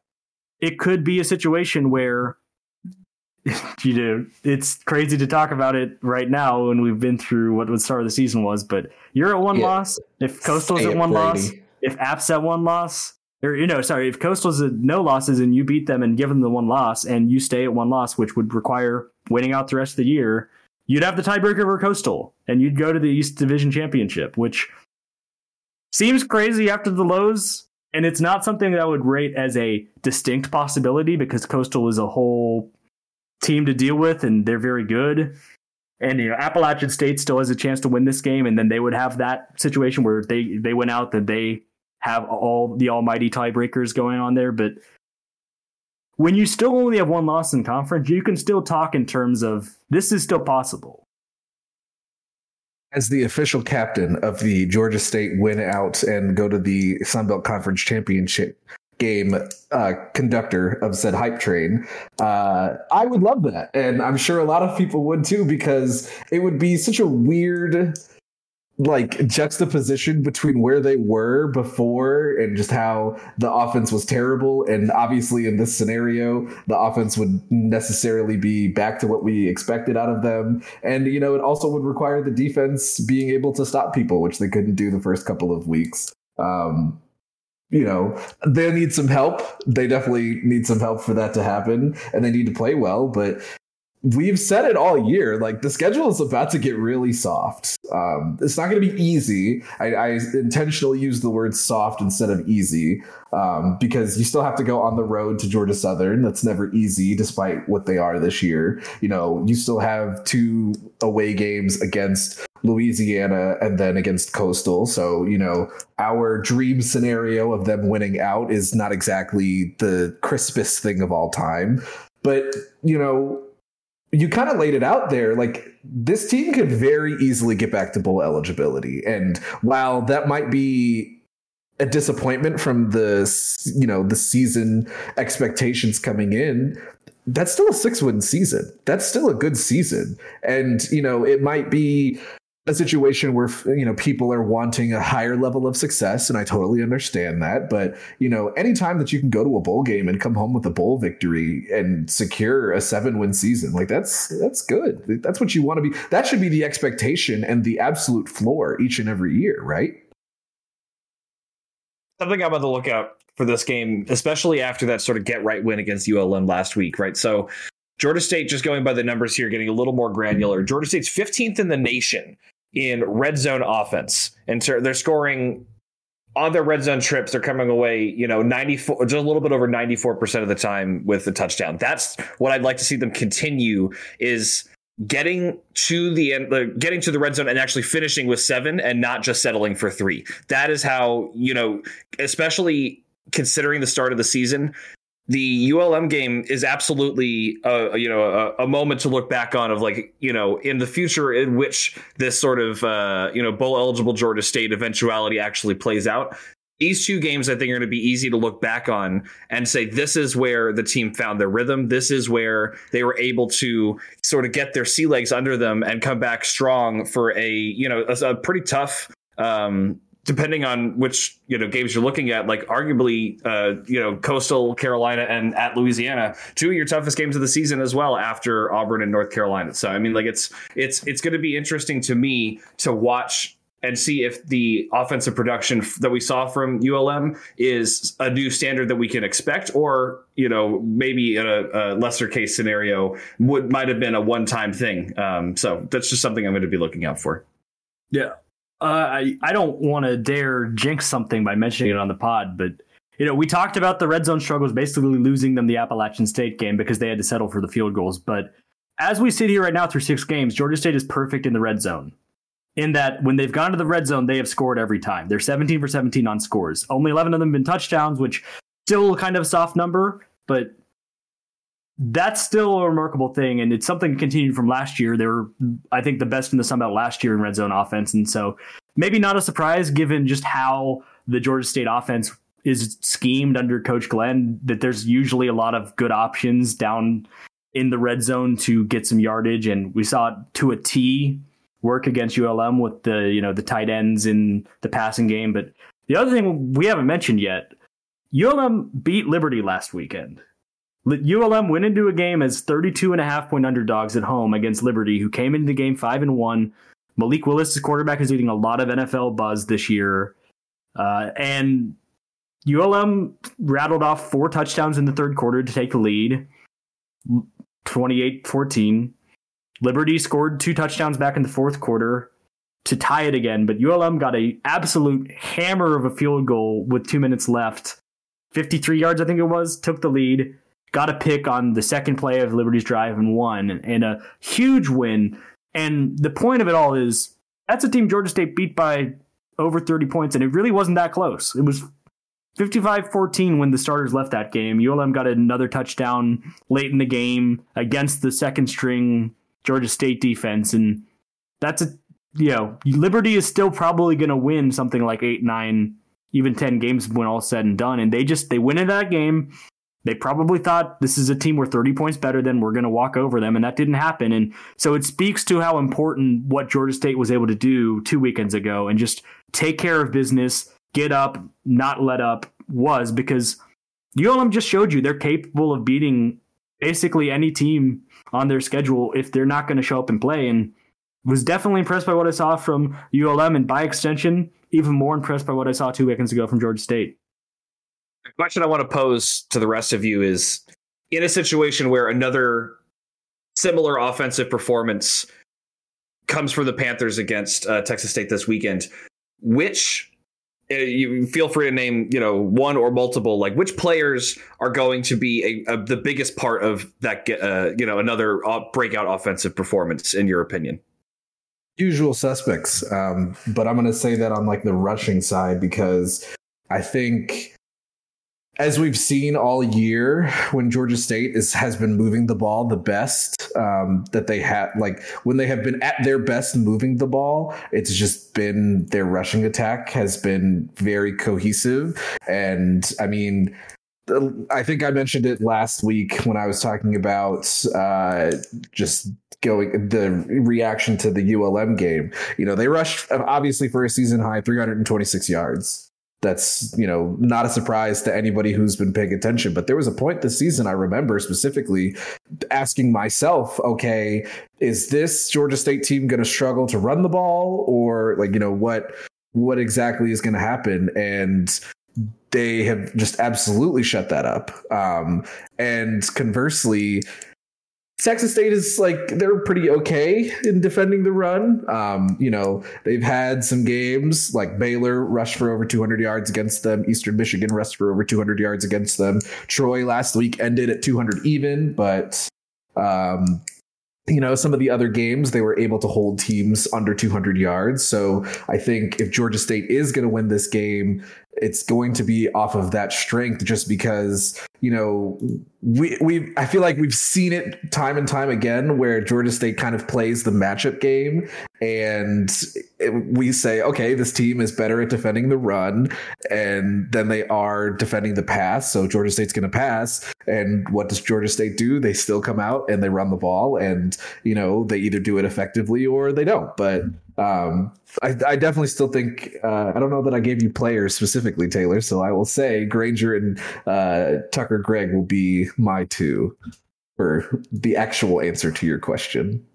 It could be a situation where you know it's crazy to talk about it right now when we've been through what the start of the season was, but you're at one Yeah. loss. If Coastal's Say at one loss, if App's at one loss, or you know, sorry, if Coastal's at no losses and you beat them and give them the one loss and you stay at one loss, which would require winning out the rest of the year, you'd have the tiebreaker over Coastal and you'd go to the East Division Championship, which seems crazy after the lows. And it's not something that I would rate as a distinct possibility because Coastal is a whole team to deal with and they're very good. And you know, Appalachian State still has a chance to win this game, and then they would have that situation where they they went out that they have all the almighty tiebreakers going on there. But when you still only have one loss in conference, you can still talk in terms of this is still possible. As the official captain of the Georgia State win out and go to the Sun Belt Conference Championship game uh, conductor of said hype train, uh, I would love that. And I'm sure a lot of people would too, because it would be such a weird like juxtaposition between where they were before and just how the offense was terrible. And obviously in this scenario the offense would necessarily be back to what we expected out of them. And you know it also would require the defense being able to stop people which they couldn't do the first couple of weeks. Um you know they need some help. They definitely need some help for that to happen and they need to play well but we've said it all year like the schedule is about to get really soft. Um, it's not going to be easy. I, I intentionally use the word soft instead of easy um, because you still have to go on the road to georgia southern. That's never easy despite what they are this year. You know you still have two away games against louisiana and then against coastal. So you know our dream scenario of them winning out is not exactly the crispest thing of all time. But you know you kind of laid it out there like this team could very easily get back to bowl eligibility. And while that might be a disappointment from the you know the season expectations coming in that's still a six win season. That's still a good season. And you know it might be a situation where you know people are wanting a higher level of success and i totally understand that but you know anytime that you can go to a bowl game and come home with a bowl victory and secure a seven win season like that's that's good that's what you want to be that should be the expectation and the absolute floor each and every year right something I'm on the lookout for this game, especially after that sort of get right win against ULM last week, right? So Georgia State, just going by the numbers here, getting a little more granular. Georgia State's 15th in the nation in red zone offense, and so they're scoring on their red zone trips. They're coming away, you know, 94, just a little bit over 94 percent of the time with a touchdown. That's what I'd like to see them continue. Is getting to the end, uh, getting to the red zone and actually finishing with seven and not just settling for three. That is how, you know, especially considering the start of the season, the ULM game is absolutely, uh, you know, a, a moment to look back on of like, you know, in the future in which this sort of, uh, you know, bowl eligible Georgia State eventuality actually plays out. These two games, I think, are going to be easy to look back on and say this is where the team found their rhythm. This is where they were able to sort of get their sea legs under them and come back strong for a you know a, a pretty tough um, depending on which you know games you're looking at, like arguably, uh, you know, Coastal Carolina and at Louisiana, two of your toughest games of the season as well after Auburn and North Carolina. So I mean, like it's it's it's going to be interesting to me to watch and see if the offensive production that we saw from ULM is a new standard that we can expect, or you know maybe in a, a lesser case scenario would might have been a one time thing. Um, so that's just something I'm going to be looking out for. Yeah, uh, I I don't want to dare jinx something by mentioning it on the pod, but you know we talked about the red zone struggles, basically losing them the Appalachian State game because they had to settle for the field goals. But as we sit here right now through six games, Georgia State is perfect in the red zone in that when they've gone to the red zone, they have scored every time. They're 17 for 17 on scores. Only 11 of them have been touchdowns, which still kind of a soft number, but that's still a remarkable thing. And it's something continued from last year. They were, I think, the best in the Sun Belt last year in red zone offense. And so maybe not a surprise given just how the Georgia State offense is schemed under Coach Glenn, that there's usually a lot of good options down in the red zone to get some yardage. And we saw it to a T work against ULM with the you know the tight ends in the passing game. But the other thing we haven't mentioned yet, ULM beat Liberty last weekend. ULM went into a game as 32 and a half point underdogs at home against Liberty, who came into the game five and one. Malik Willis, the quarterback, is getting a lot of NFL buzz this year. Uh, and ULM rattled off four touchdowns in the third quarter to take the lead, 28 14. Liberty scored two touchdowns back in the fourth quarter to tie it again, but ULM got a absolute hammer of a field goal with two minutes left. 53 yards, I think it was, took the lead, got a pick on the second play of Liberty's drive and won, and a huge win. And the point of it all is that's a team Georgia State beat by over 30 points, and it really wasn't that close. It was 55 14 when the starters left that game. ULM got another touchdown late in the game against the second string Georgia State defense, and that's a you know Liberty is still probably going to win something like eight, nine, even ten games when all said and done, and they just they win in that game. They probably thought this is a team we're 30 points better than we're going to walk over them, and that didn't happen. And so it speaks to how important what Georgia State was able to do two weekends ago and just take care of business, get up, not let up was because ULM just showed you they're capable of beating basically any team on their schedule if they're not going to show up and play. And was definitely impressed by what I saw from ULM, and by extension, even more impressed by what I saw two weekends ago from Georgia State. The question I want to pose to the rest of you is in a situation where another similar offensive performance comes from the Panthers against uh, Texas State this weekend, which uh, you feel free to name you know one or multiple like which players are going to be a, a, the biggest part of that uh, you know another breakout offensive performance in your opinion? Usual suspects um, but i'm going to say that on like the rushing side because i think as we've seen all year when Georgia State is has been moving the ball the best um, that they had like when they have been at their best moving the ball it's just been their rushing attack has been very cohesive and I mean I think I mentioned it last week when I was talking about uh, just going the reaction to the ULM game. You know, they rushed obviously for a season high 326 yards that's you know not a surprise to anybody who's been paying attention but there was a point this season i remember specifically asking myself okay is this georgia state team going to struggle to run the ball or like you know what what exactly is going to happen? And they have just absolutely shut that up. Um, and conversely Texas State is like they're pretty okay in defending the run. Um, you know, they've had some games like Baylor rushed for over 200 yards against them. Eastern Michigan rushed for over 200 yards against them. Troy last week ended at 200 even, but um, you know, some of the other games they were able to hold teams under 200 yards. So I think if Georgia State is going to win this game, it's going to be off of that strength just because you know we we I feel like we've seen it time and time again where Georgia State kind of plays the matchup game and it, we say okay this team is better at defending the run and then they are defending the pass. So Georgia State's going to pass. And what does Georgia State do? They still come out and they run the ball and you know they either do it effectively or they don't. But Um, I, I, definitely still think uh, I don't know that I gave you players specifically, Taylor. So I will say Grainger and uh, Tucker Gregg will be my two for the actual answer to your question.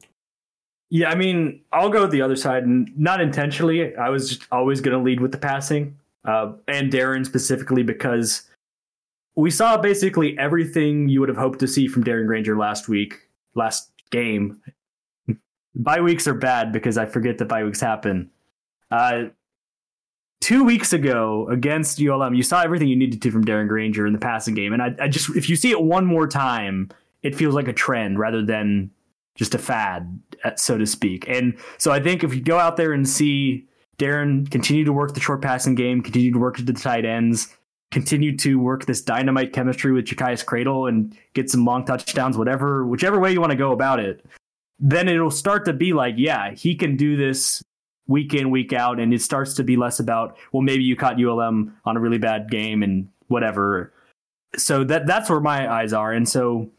Yeah, I mean, I'll go the other side, and not intentionally. I was always going to lead with the passing, uh, and Darren specifically because we saw basically everything you would have hoped to see from Darren Grainger last week, last game. Bye weeks are bad because I forget that bye weeks happen. Uh, two weeks ago against ULM, you saw everything you needed to from Darren Grainger in the passing game, and I, I just if you see it one more time, it feels like a trend rather than just a fad, uh, so to speak. And so I think if you go out there and see Darren continue to work the short passing game, continue to work to the tight ends, continue to work this dynamite chemistry with Jakias Cradle and get some long touchdowns, whatever, whichever way you want to go about it, then it'll start to be like, yeah, he can do this week in, week out. And it starts to be less about, well, maybe you caught ULM on a really bad game and whatever. So that that's where my eyes are. And so,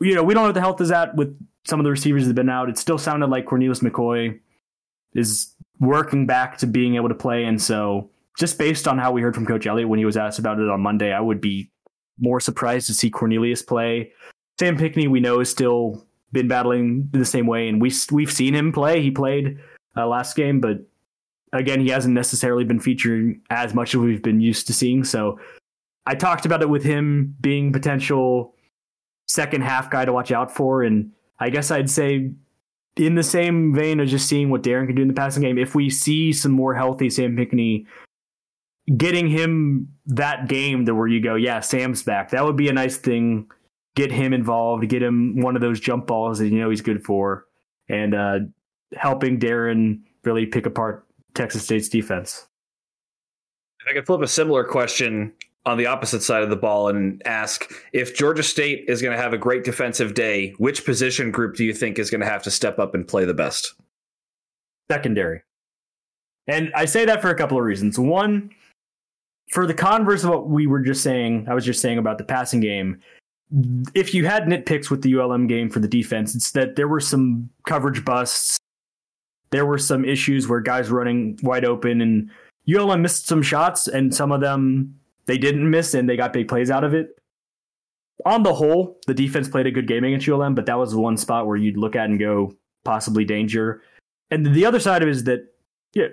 you know, we don't know what the health is at with some of the receivers that have been out. It still sounded like Cornelius McCoy is working back to being able to play. And so, just based on how we heard from Coach Elliott when he was asked about it on Monday, I would be more surprised to see Cornelius play. Sam Pinckney, we know, is still been battling the same way, and we we've seen him play. He played uh, last game, but again, he hasn't necessarily been featuring as much as we've been used to seeing. So, I talked about it with him being potential second half guy to watch out for, and I guess I'd say in the same vein of just seeing what Darren can do in the passing game, if we see some more healthy Sam Pinckney getting him that game to where you go, yeah, Sam's back, that would be a nice thing. Get him involved, get him one of those jump balls that you know he's good for, and uh, helping Darren really pick apart Texas State's defense. If I could flip a similar question on the opposite side of the ball and ask if Georgia State is going to have a great defensive day, which position group do you think is going to have to step up and play the best? Secondary. And I say that for a couple of reasons. One, for the converse of what we were just saying, I was just saying about the passing game. If you had nitpicks with the ULM game for the defense, it's that there were some coverage busts. There were some issues where guys running wide open and ULM missed some shots and some of them they didn't miss and they got big plays out of it. On the whole, the defense played a good game against ULM, but that was one spot where you'd look at and go possibly danger. And the other side of it is that yeah,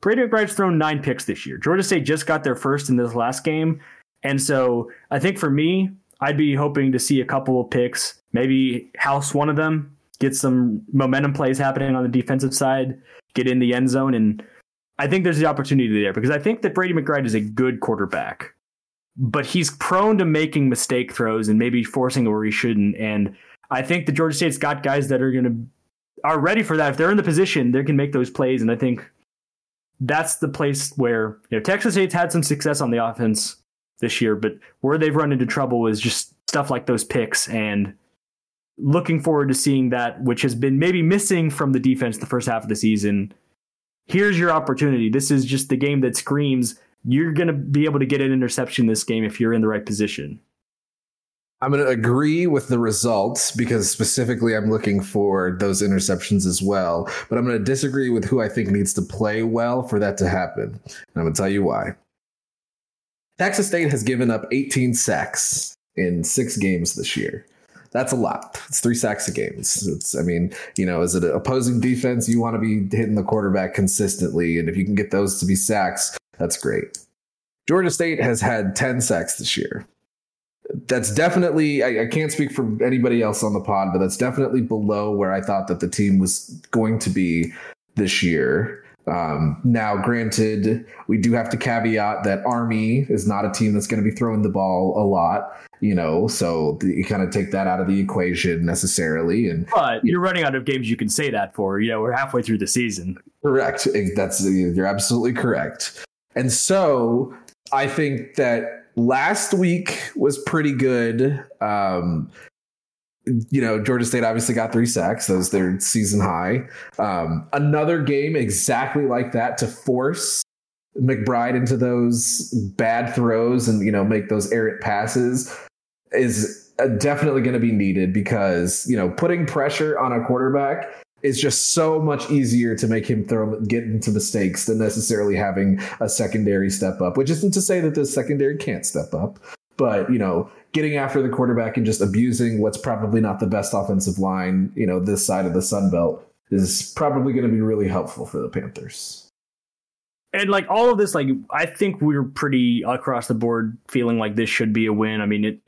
Brady McBride's thrown nine picks this year. Georgia State just got their first in this last game. And so I think for me, I'd be hoping to see a couple of picks, maybe house one of them, get some momentum plays happening on the defensive side, get in the end zone. And I think there's the opportunity there because I think that Brady McBride is a good quarterback, but he's prone to making mistake throws and maybe forcing where he shouldn't. And I think the Georgia State's got guys that are going to are ready for that. If they're in the position, they can make those plays. And I think that's the place where you know Texas State's had some success on the offense this year, but where they've run into trouble is just stuff like those picks and looking forward to seeing that which has been maybe missing from the defense the first half of the season. Here's your opportunity. This is just the game that screams you're going to be able to get an interception this game if you're in the right position. I'm going to agree with the results because specifically I'm looking for those interceptions as well. But I'm going to disagree with who I think needs to play well for that to happen. And I'm going to tell you why. Texas State has given up 18 sacks in six games this year. That's a lot. It's three sacks a game. It's, it's, I mean, you know, as an opposing defense, you want to be hitting the quarterback consistently. And if you can get those to be sacks, that's great. Georgia State has had 10 sacks this year that's definitely I, I, can't speak for anybody else on the pod, but that's definitely below where I thought that the team was going to be this year. Um, now, granted, we do have to caveat that Army is not a team that's going to be throwing the ball a lot, you know, so you kind of take that out of the equation necessarily. And but you're running out of games you can say that for. You know, we're halfway through the season. Correct. That's you're absolutely correct. And so I think that last week was pretty good. Um, you know, Georgia State obviously got three sacks. Was their season high. Um, another game exactly like that to force McBride into those bad throws and, you know, make those errant passes is uh, definitely going to be needed because, you know, putting pressure on a quarterback is just so much easier to make him throw get into mistakes than necessarily having a secondary step up. Which isn't to say that the secondary can't step up, but you know, getting after the quarterback and just abusing what's probably not the best offensive line, you know, this side of the Sun Belt is probably going to be really helpful for the Panthers. And like all of this, like I think we're pretty across the board feeling like this should be a win. I mean, it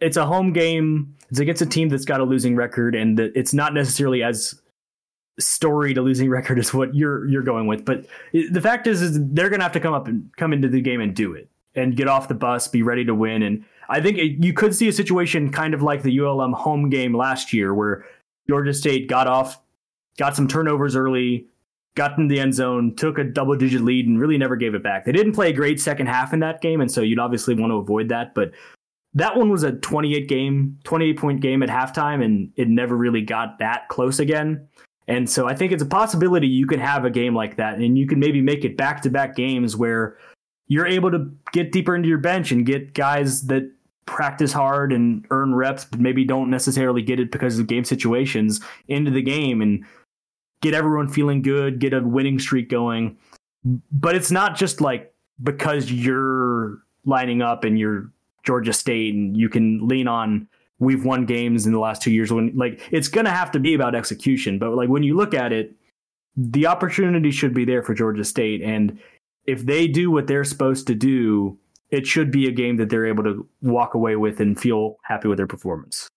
it's a home game. It's against a team that's got a losing record, and it's not necessarily as storied a losing record as what you're you're going with. But the fact is, is they're going to have to come up and come into the game and do it and get off the bus, be ready to win. And I think it, you could see a situation kind of like the ULM home game last year, where Georgia State got off, got some turnovers early, got in the end zone, took a double digit lead, and really never gave it back. They didn't play a great second half in that game, and so you'd obviously want to avoid that. But that one was a 28 game, 28 point game at halftime, and it never really got that close again. And so I think it's a possibility you can have a game like that, and you can maybe make it back to back games where you're able to get deeper into your bench and get guys that practice hard and earn reps, but maybe don't necessarily get it because of game situations into the game and get everyone feeling good, get a winning streak going. But it's not just like because you're lining up and you're Georgia State and you can lean on we've won games in the last two years when like it's gonna have to be about execution. But like when you look at it, the opportunity should be there for Georgia State. And if they do what they're supposed to do, it should be a game that they're able to walk away with and feel happy with their performance.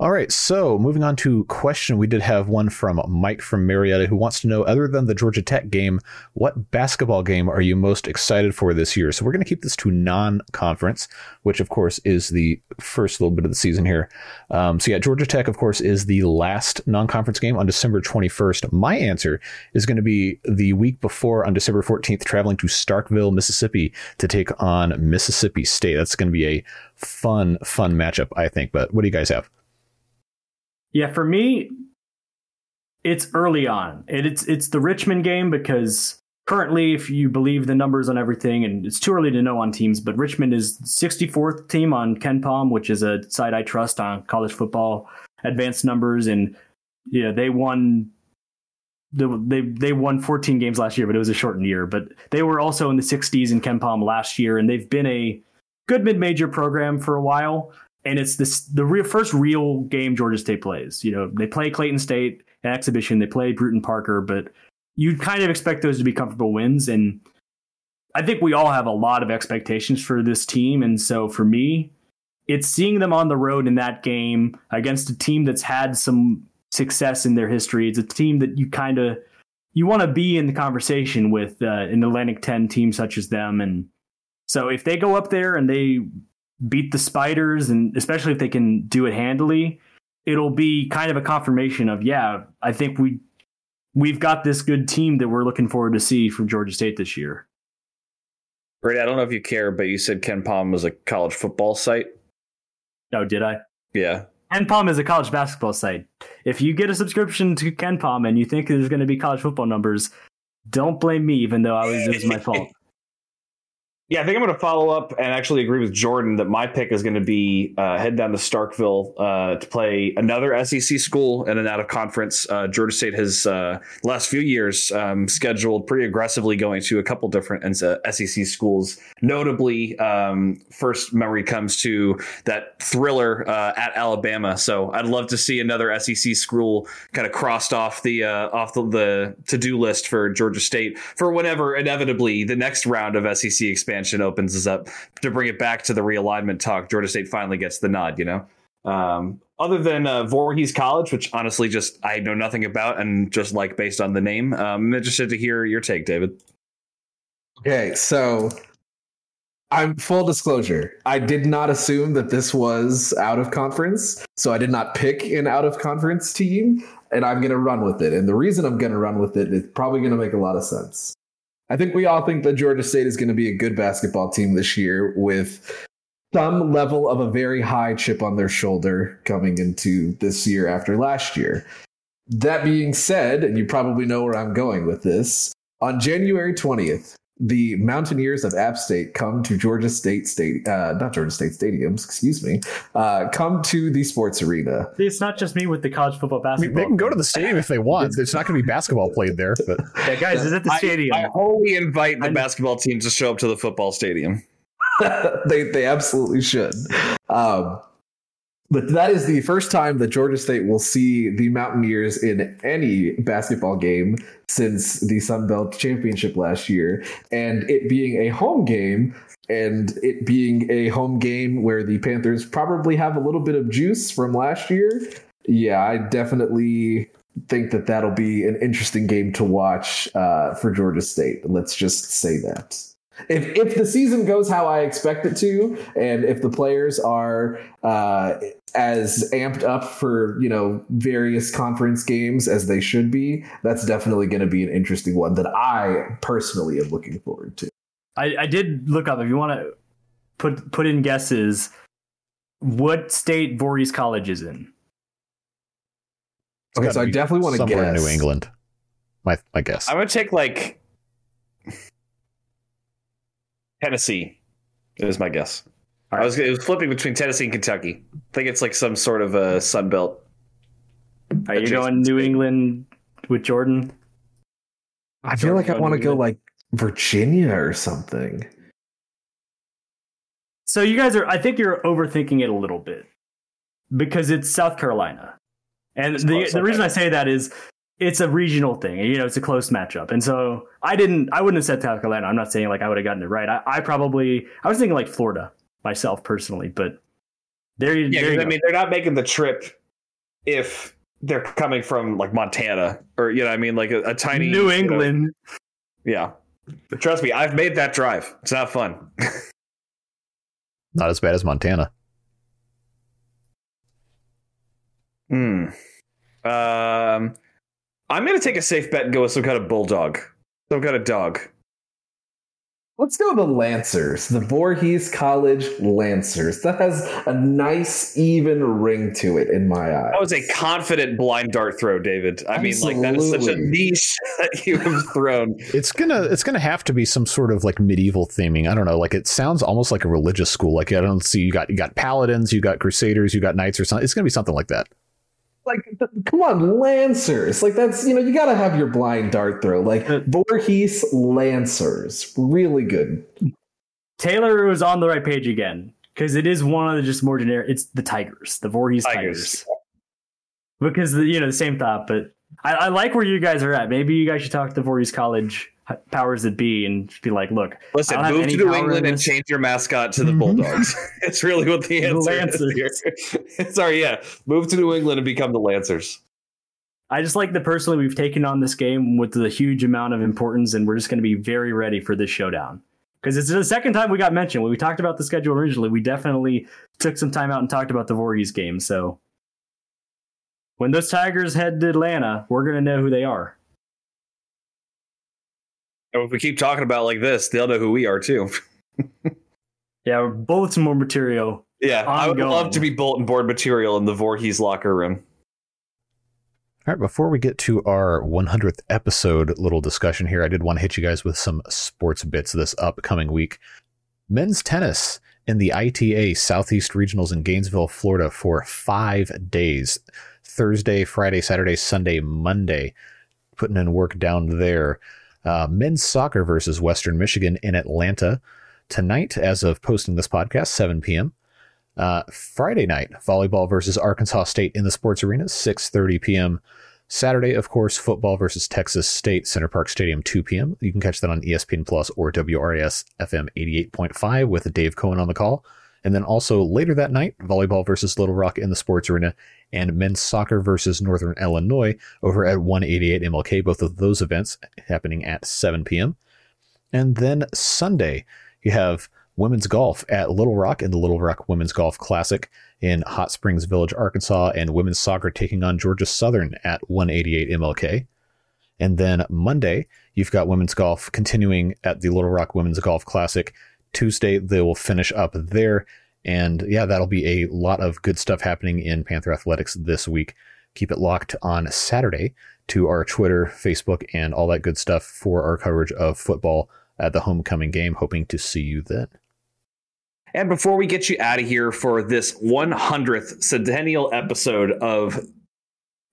All right, so moving on to question, we did have one from Mike from Marietta who wants to know, other than the Georgia Tech game, what basketball game are you most excited for this year? So we're going to keep this to non-conference, which of course is the first little bit of the season here. Um, so yeah, Georgia Tech, of course, is the last non-conference game on December 21st. My answer is going to be the week before on December 14th, traveling to Starkville, Mississippi to take on Mississippi State. That's going to be a fun, fun matchup, I think. But what do you guys have? Yeah, for me, it's early on. It, it's it's the Richmond game because currently, if you believe the numbers on everything, and it's too early to know on teams, but Richmond is 64th team on KenPom, which is a site I trust on college football advanced numbers, and yeah, you know, they won. They they won 14 games last year, but it was a shortened year. But they were also in the 60s in KenPom last year, and they've been a good mid-major program for a while and it's this the real first real game Georgia State plays. You know, they play Clayton State an exhibition, they play Brewton-Parker, but you kind of expect those to be comfortable wins. And I think we all have a lot of expectations for this team. And so for me, it's seeing them on the road in that game against a team that's had some success in their history. It's a team that you kind of you want to be in the conversation with uh, an Atlantic 10 team such as them. And so if they go up there and they beat the spiders and especially if they can do it handily it'll be kind of a confirmation of yeah i think we we've got this good team that we're looking forward to see from georgia state this year Brady, I don't know if you care, but you said KenPom was a college football site. No, oh, did I? Yeah. KenPom is a college basketball site. If you get a subscription to KenPom and you think there's going to be college football numbers, don't blame me, even though I was, it was my fault. Yeah, I think I'm going to follow up and actually agree with Jordan that my pick is going to be uh, head down to Starkville uh, to play another SEC school and an out of conference. Uh, Georgia State has uh, last few years um, scheduled pretty aggressively going to a couple different SEC schools. Notably, um, first memory comes to that thriller uh, at Alabama. So I'd love to see another SEC school kind of crossed off the uh, off the, the to do list for Georgia State for whenever inevitably the next round of SEC expansion expansion opens us up to bring it back to the realignment talk. Georgia State finally gets the nod, you know. Um, other than uh, Voorhees College, which honestly just I know nothing about and just like based on the name, um, I'm interested to hear your take, David. Okay, so I'm full disclosure. I did not assume that this was out of conference, so I did not pick an out of conference team, and I'm going to run with it. And the reason I'm going to run with it is probably going to make a lot of sense. I think we all think that Georgia State is going to be a good basketball team this year with some level of a very high chip on their shoulder coming into this year after last year. That being said, and you probably know where I'm going with this, on January 20th, the Mountaineers of App State come to Georgia State State, uh, not Georgia State stadiums, excuse me, uh, come to the sports arena. It's not just me with the college football I basketball. mean, they can go to the stadium if they want. There's not going to be basketball played there, but Yeah, guys, is at the stadium. I, wholly invite the I- basketball team to show up to the football stadium. they they absolutely should. Um, but that is the first time that Georgia State will see the Mountaineers in any basketball game since the Sun Belt Championship last year, and it being a home game. And it being a home game where the Panthers probably have a little bit of juice from last year, yeah, I definitely think that that'll be an interesting game to watch uh, for Georgia State. Let's just say that if if the season goes how I expect it to, and if the players are uh, as amped up for you know various conference games as they should be, that's definitely going to be an interesting one that I personally am looking forward to. I, I did look up if you want to put put in guesses what state Voorhees College is in. it's Okay, so I definitely want to somewhere guess in New England. My my guess. I'm gonna take like Tennessee. Is my guess. I was it was flipping between Tennessee and Kentucky. I think it's like some sort of a Sun Belt. Are you going New state. England with Jordan? I feel like I want to go like Virginia or something. So you guys are I think you're overthinking it a little bit because it's South Carolina. And It's the close, the reason. I say that is it's a regional thing. You know, it's a close matchup. And so I didn't I wouldn't have said South Carolina. I'm not saying like I would have gotten it right. I, I probably I was thinking like Florida myself personally, but there you, Yeah, there 'cause, you I mean they're not making the trip if they're coming from like Montana or you know what I mean like a, a tiny New you know- England. yeah. Trust me, I've made that drive. It's not fun. Not as bad as Montana. Hmm. Um, I'm gonna take a safe bet and go with some kind of bulldog, some kind of dog. Let's go the Lancers, the Voorhees College Lancers. That has a nice, even ring to it in my eyes. That was a confident blind dart throw, David. I mean, like that is such a niche that you have thrown. It's gonna it's gonna have to be some sort of like medieval theming. I don't know. Like it sounds almost like a religious school. Like I don't see you got you got paladins, you got crusaders, you got knights or something. It's gonna be something like that. Like come on lancers like that's you know you gotta have your blind dart throw like uh, Voorhees lancers really good Taylor was on the right page again because it is one of the just more generic. It's the Tigers, the Voorhees Tigers. Tigers. Because the, you know the same thought, but I, I like where you guys are at. Maybe you guys should talk to Voorhees College powers that be and be like, look, Listen, I don't have move any to New England and change your mascot to the Mhm. Bulldogs. it's really what the The answer Lancers. is here. Sorry, yeah. Move to New England and become the Lancers. I just like that personally we've taken on this game with the huge amount of importance, and we're just going to be very ready for this showdown. Because it's the second time we got mentioned. When we talked about the schedule originally, we definitely took some time out and talked about the Voorhees game. So when those Tigers head to Atlanta, we're going to know who they are. And if we keep talking about it like this, they'll know who we are too. Yeah, we're bulletin more material. Yeah, I would love to be bulletin board material in the Voorhees locker room. All right, before we get to our 100th episode little discussion here, I did want to hit you guys with some sports bits this upcoming week. Men's tennis in the ITA Southeast Regionals in Gainesville, Florida for five days Thursday, Friday, Saturday, Sunday, Monday. Putting in work down there. Uh, men's soccer versus Western Michigan in Atlanta tonight, as of posting this podcast, 7 p.m. Uh, Friday night, volleyball versus Arkansas State in the sports arena, 6:30 p.m. Saturday, of course, football versus Texas State, Center Parc Stadium, 2 p.m. You can catch that on ESPN Plus or WRAS FM 88.5 with Dave Cohen on the call. And then also later that night, volleyball versus Little Rock in the sports arena and men's soccer versus Northern Illinois over at 188 MLK. Both of those events happening at 7 p.m. And then Sunday, you have women's golf at Little Rock in the Little Rock Women's Golf Classic in Hot Springs Village, Arkansas, and women's soccer taking on Georgia Southern at 188 MLK. And then Monday, you've got women's golf continuing at the Little Rock Women's Golf Classic. Tuesday, they will finish up there. And yeah, that'll be a lot of good stuff happening in Panther Athletics this week. Keep it locked on Saturday to our Twitter, Facebook, and all that good stuff for our coverage of football at the homecoming game. Hoping to see you then. And before we get you out of here for this 100th centennial episode of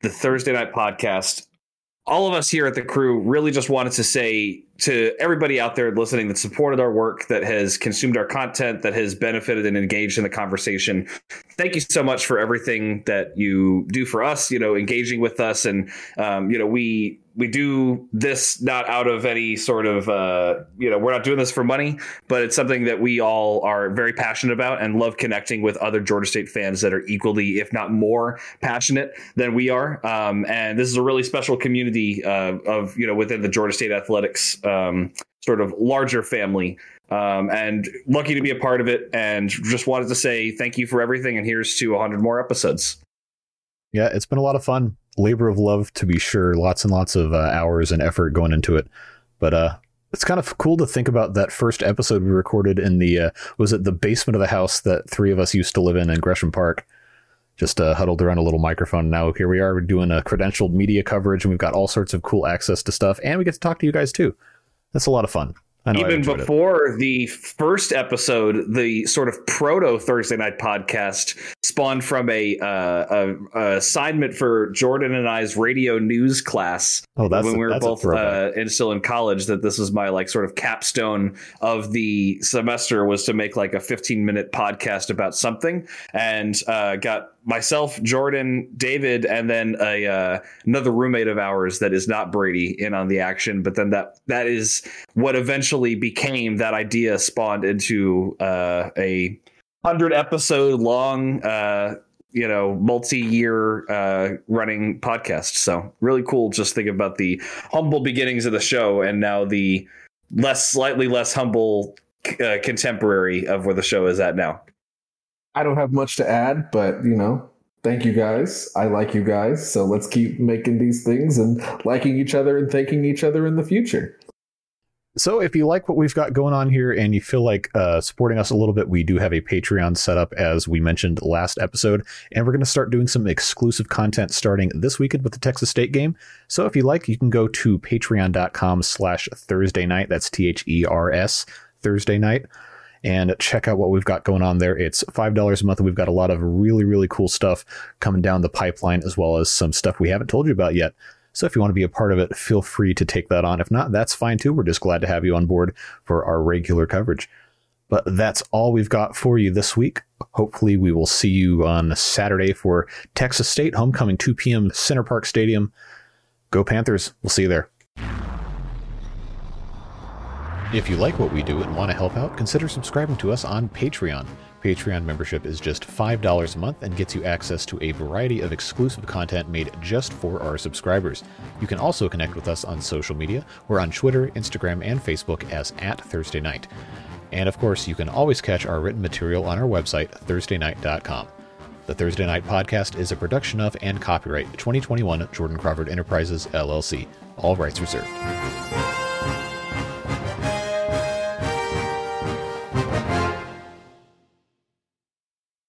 the Thursday Night Podcast, all of us here at the crew really just wanted to say to everybody out there listening that supported our work, that has consumed our content, that has benefited and engaged in the conversation. Thank you so much for everything that you do for us. You know, engaging with us, and um, you know, we we do this not out of any sort of uh, you know we're not doing this for money but it's something that we all are very passionate about and love connecting with other georgia state fans that are equally if not more passionate than we are. Um, and this is a really special community uh, of you know within the georgia state athletics um, sort of larger family. Um, and lucky to be a part of it and just wanted to say thank you for everything. And here's to 100 more episodes. Yeah it's been a lot of fun labor of love to be sure. Lots and lots of uh, hours and effort going into it. But uh, it's kind of cool to think about that first episode we recorded in the uh, was it the basement of the house that three of us used to live in in Gresham Park. Just uh, huddled around a little microphone. Now here we are, we're doing a credentialed media coverage, and we've got all sorts of cool access to stuff, and we get to talk to you guys too. That's a lot of fun even before it. the first episode, the sort of proto Thursday night podcast spawned from a, uh, a, a, assignment for Jordan and I's radio news class. Oh, that's when a, we were both uh, in, still in college. That this was my like sort of capstone of the semester was to make like a 15 minute podcast about something, and uh, got myself, Jordan, David, and then a uh, another roommate of ours that is not Brady in on the action. But then that that is what eventually became that idea spawned into uh, a hundred episode long. Uh, you know, multi-year uh, running podcast. So really cool. Just think about the humble beginnings of the show, and now the less, slightly less humble uh, contemporary of where the show is at now. I don't have much to add, but you know, thank you guys. I like you guys. So let's keep making these things and liking each other and thanking each other in the future. So, if you like what we've got going on here and you feel like uh, supporting us a little bit, we do have a Patreon set up, as we mentioned last episode, and we're going to start doing some exclusive content starting this weekend with the Texas State game. So, if you like, you can go to patreon.com/slash Thursday night. That's T H E R S Thursday night and check out what we've got going on there. It's $5 a month, we've got a lot of really, really cool stuff coming down the pipeline, as well as some stuff we haven't told you about yet. So if you want to be a part of it, feel free to take that on. If not, that's fine too. We're just glad to have you on board for our regular coverage. But that's all we've got for you this week. Hopefully, we will see you on Saturday for Texas State homecoming, 2 p.m. Center Parc Stadium. Go Panthers. We'll see you there. If you like what we do and want to help out, consider subscribing to us on Patreon. Patreon membership is just $5 a month and gets you access to a variety of exclusive content made just for our subscribers. You can also connect with us on social media. We're on Twitter, Instagram, and Facebook as at Thursday Night. And of course, you can always catch our written material on our website, thursdaynight.com. The Thursday Night Podcast is a production of and copyright 2021 Jordan Crawford Enterprises, LLC. All rights reserved.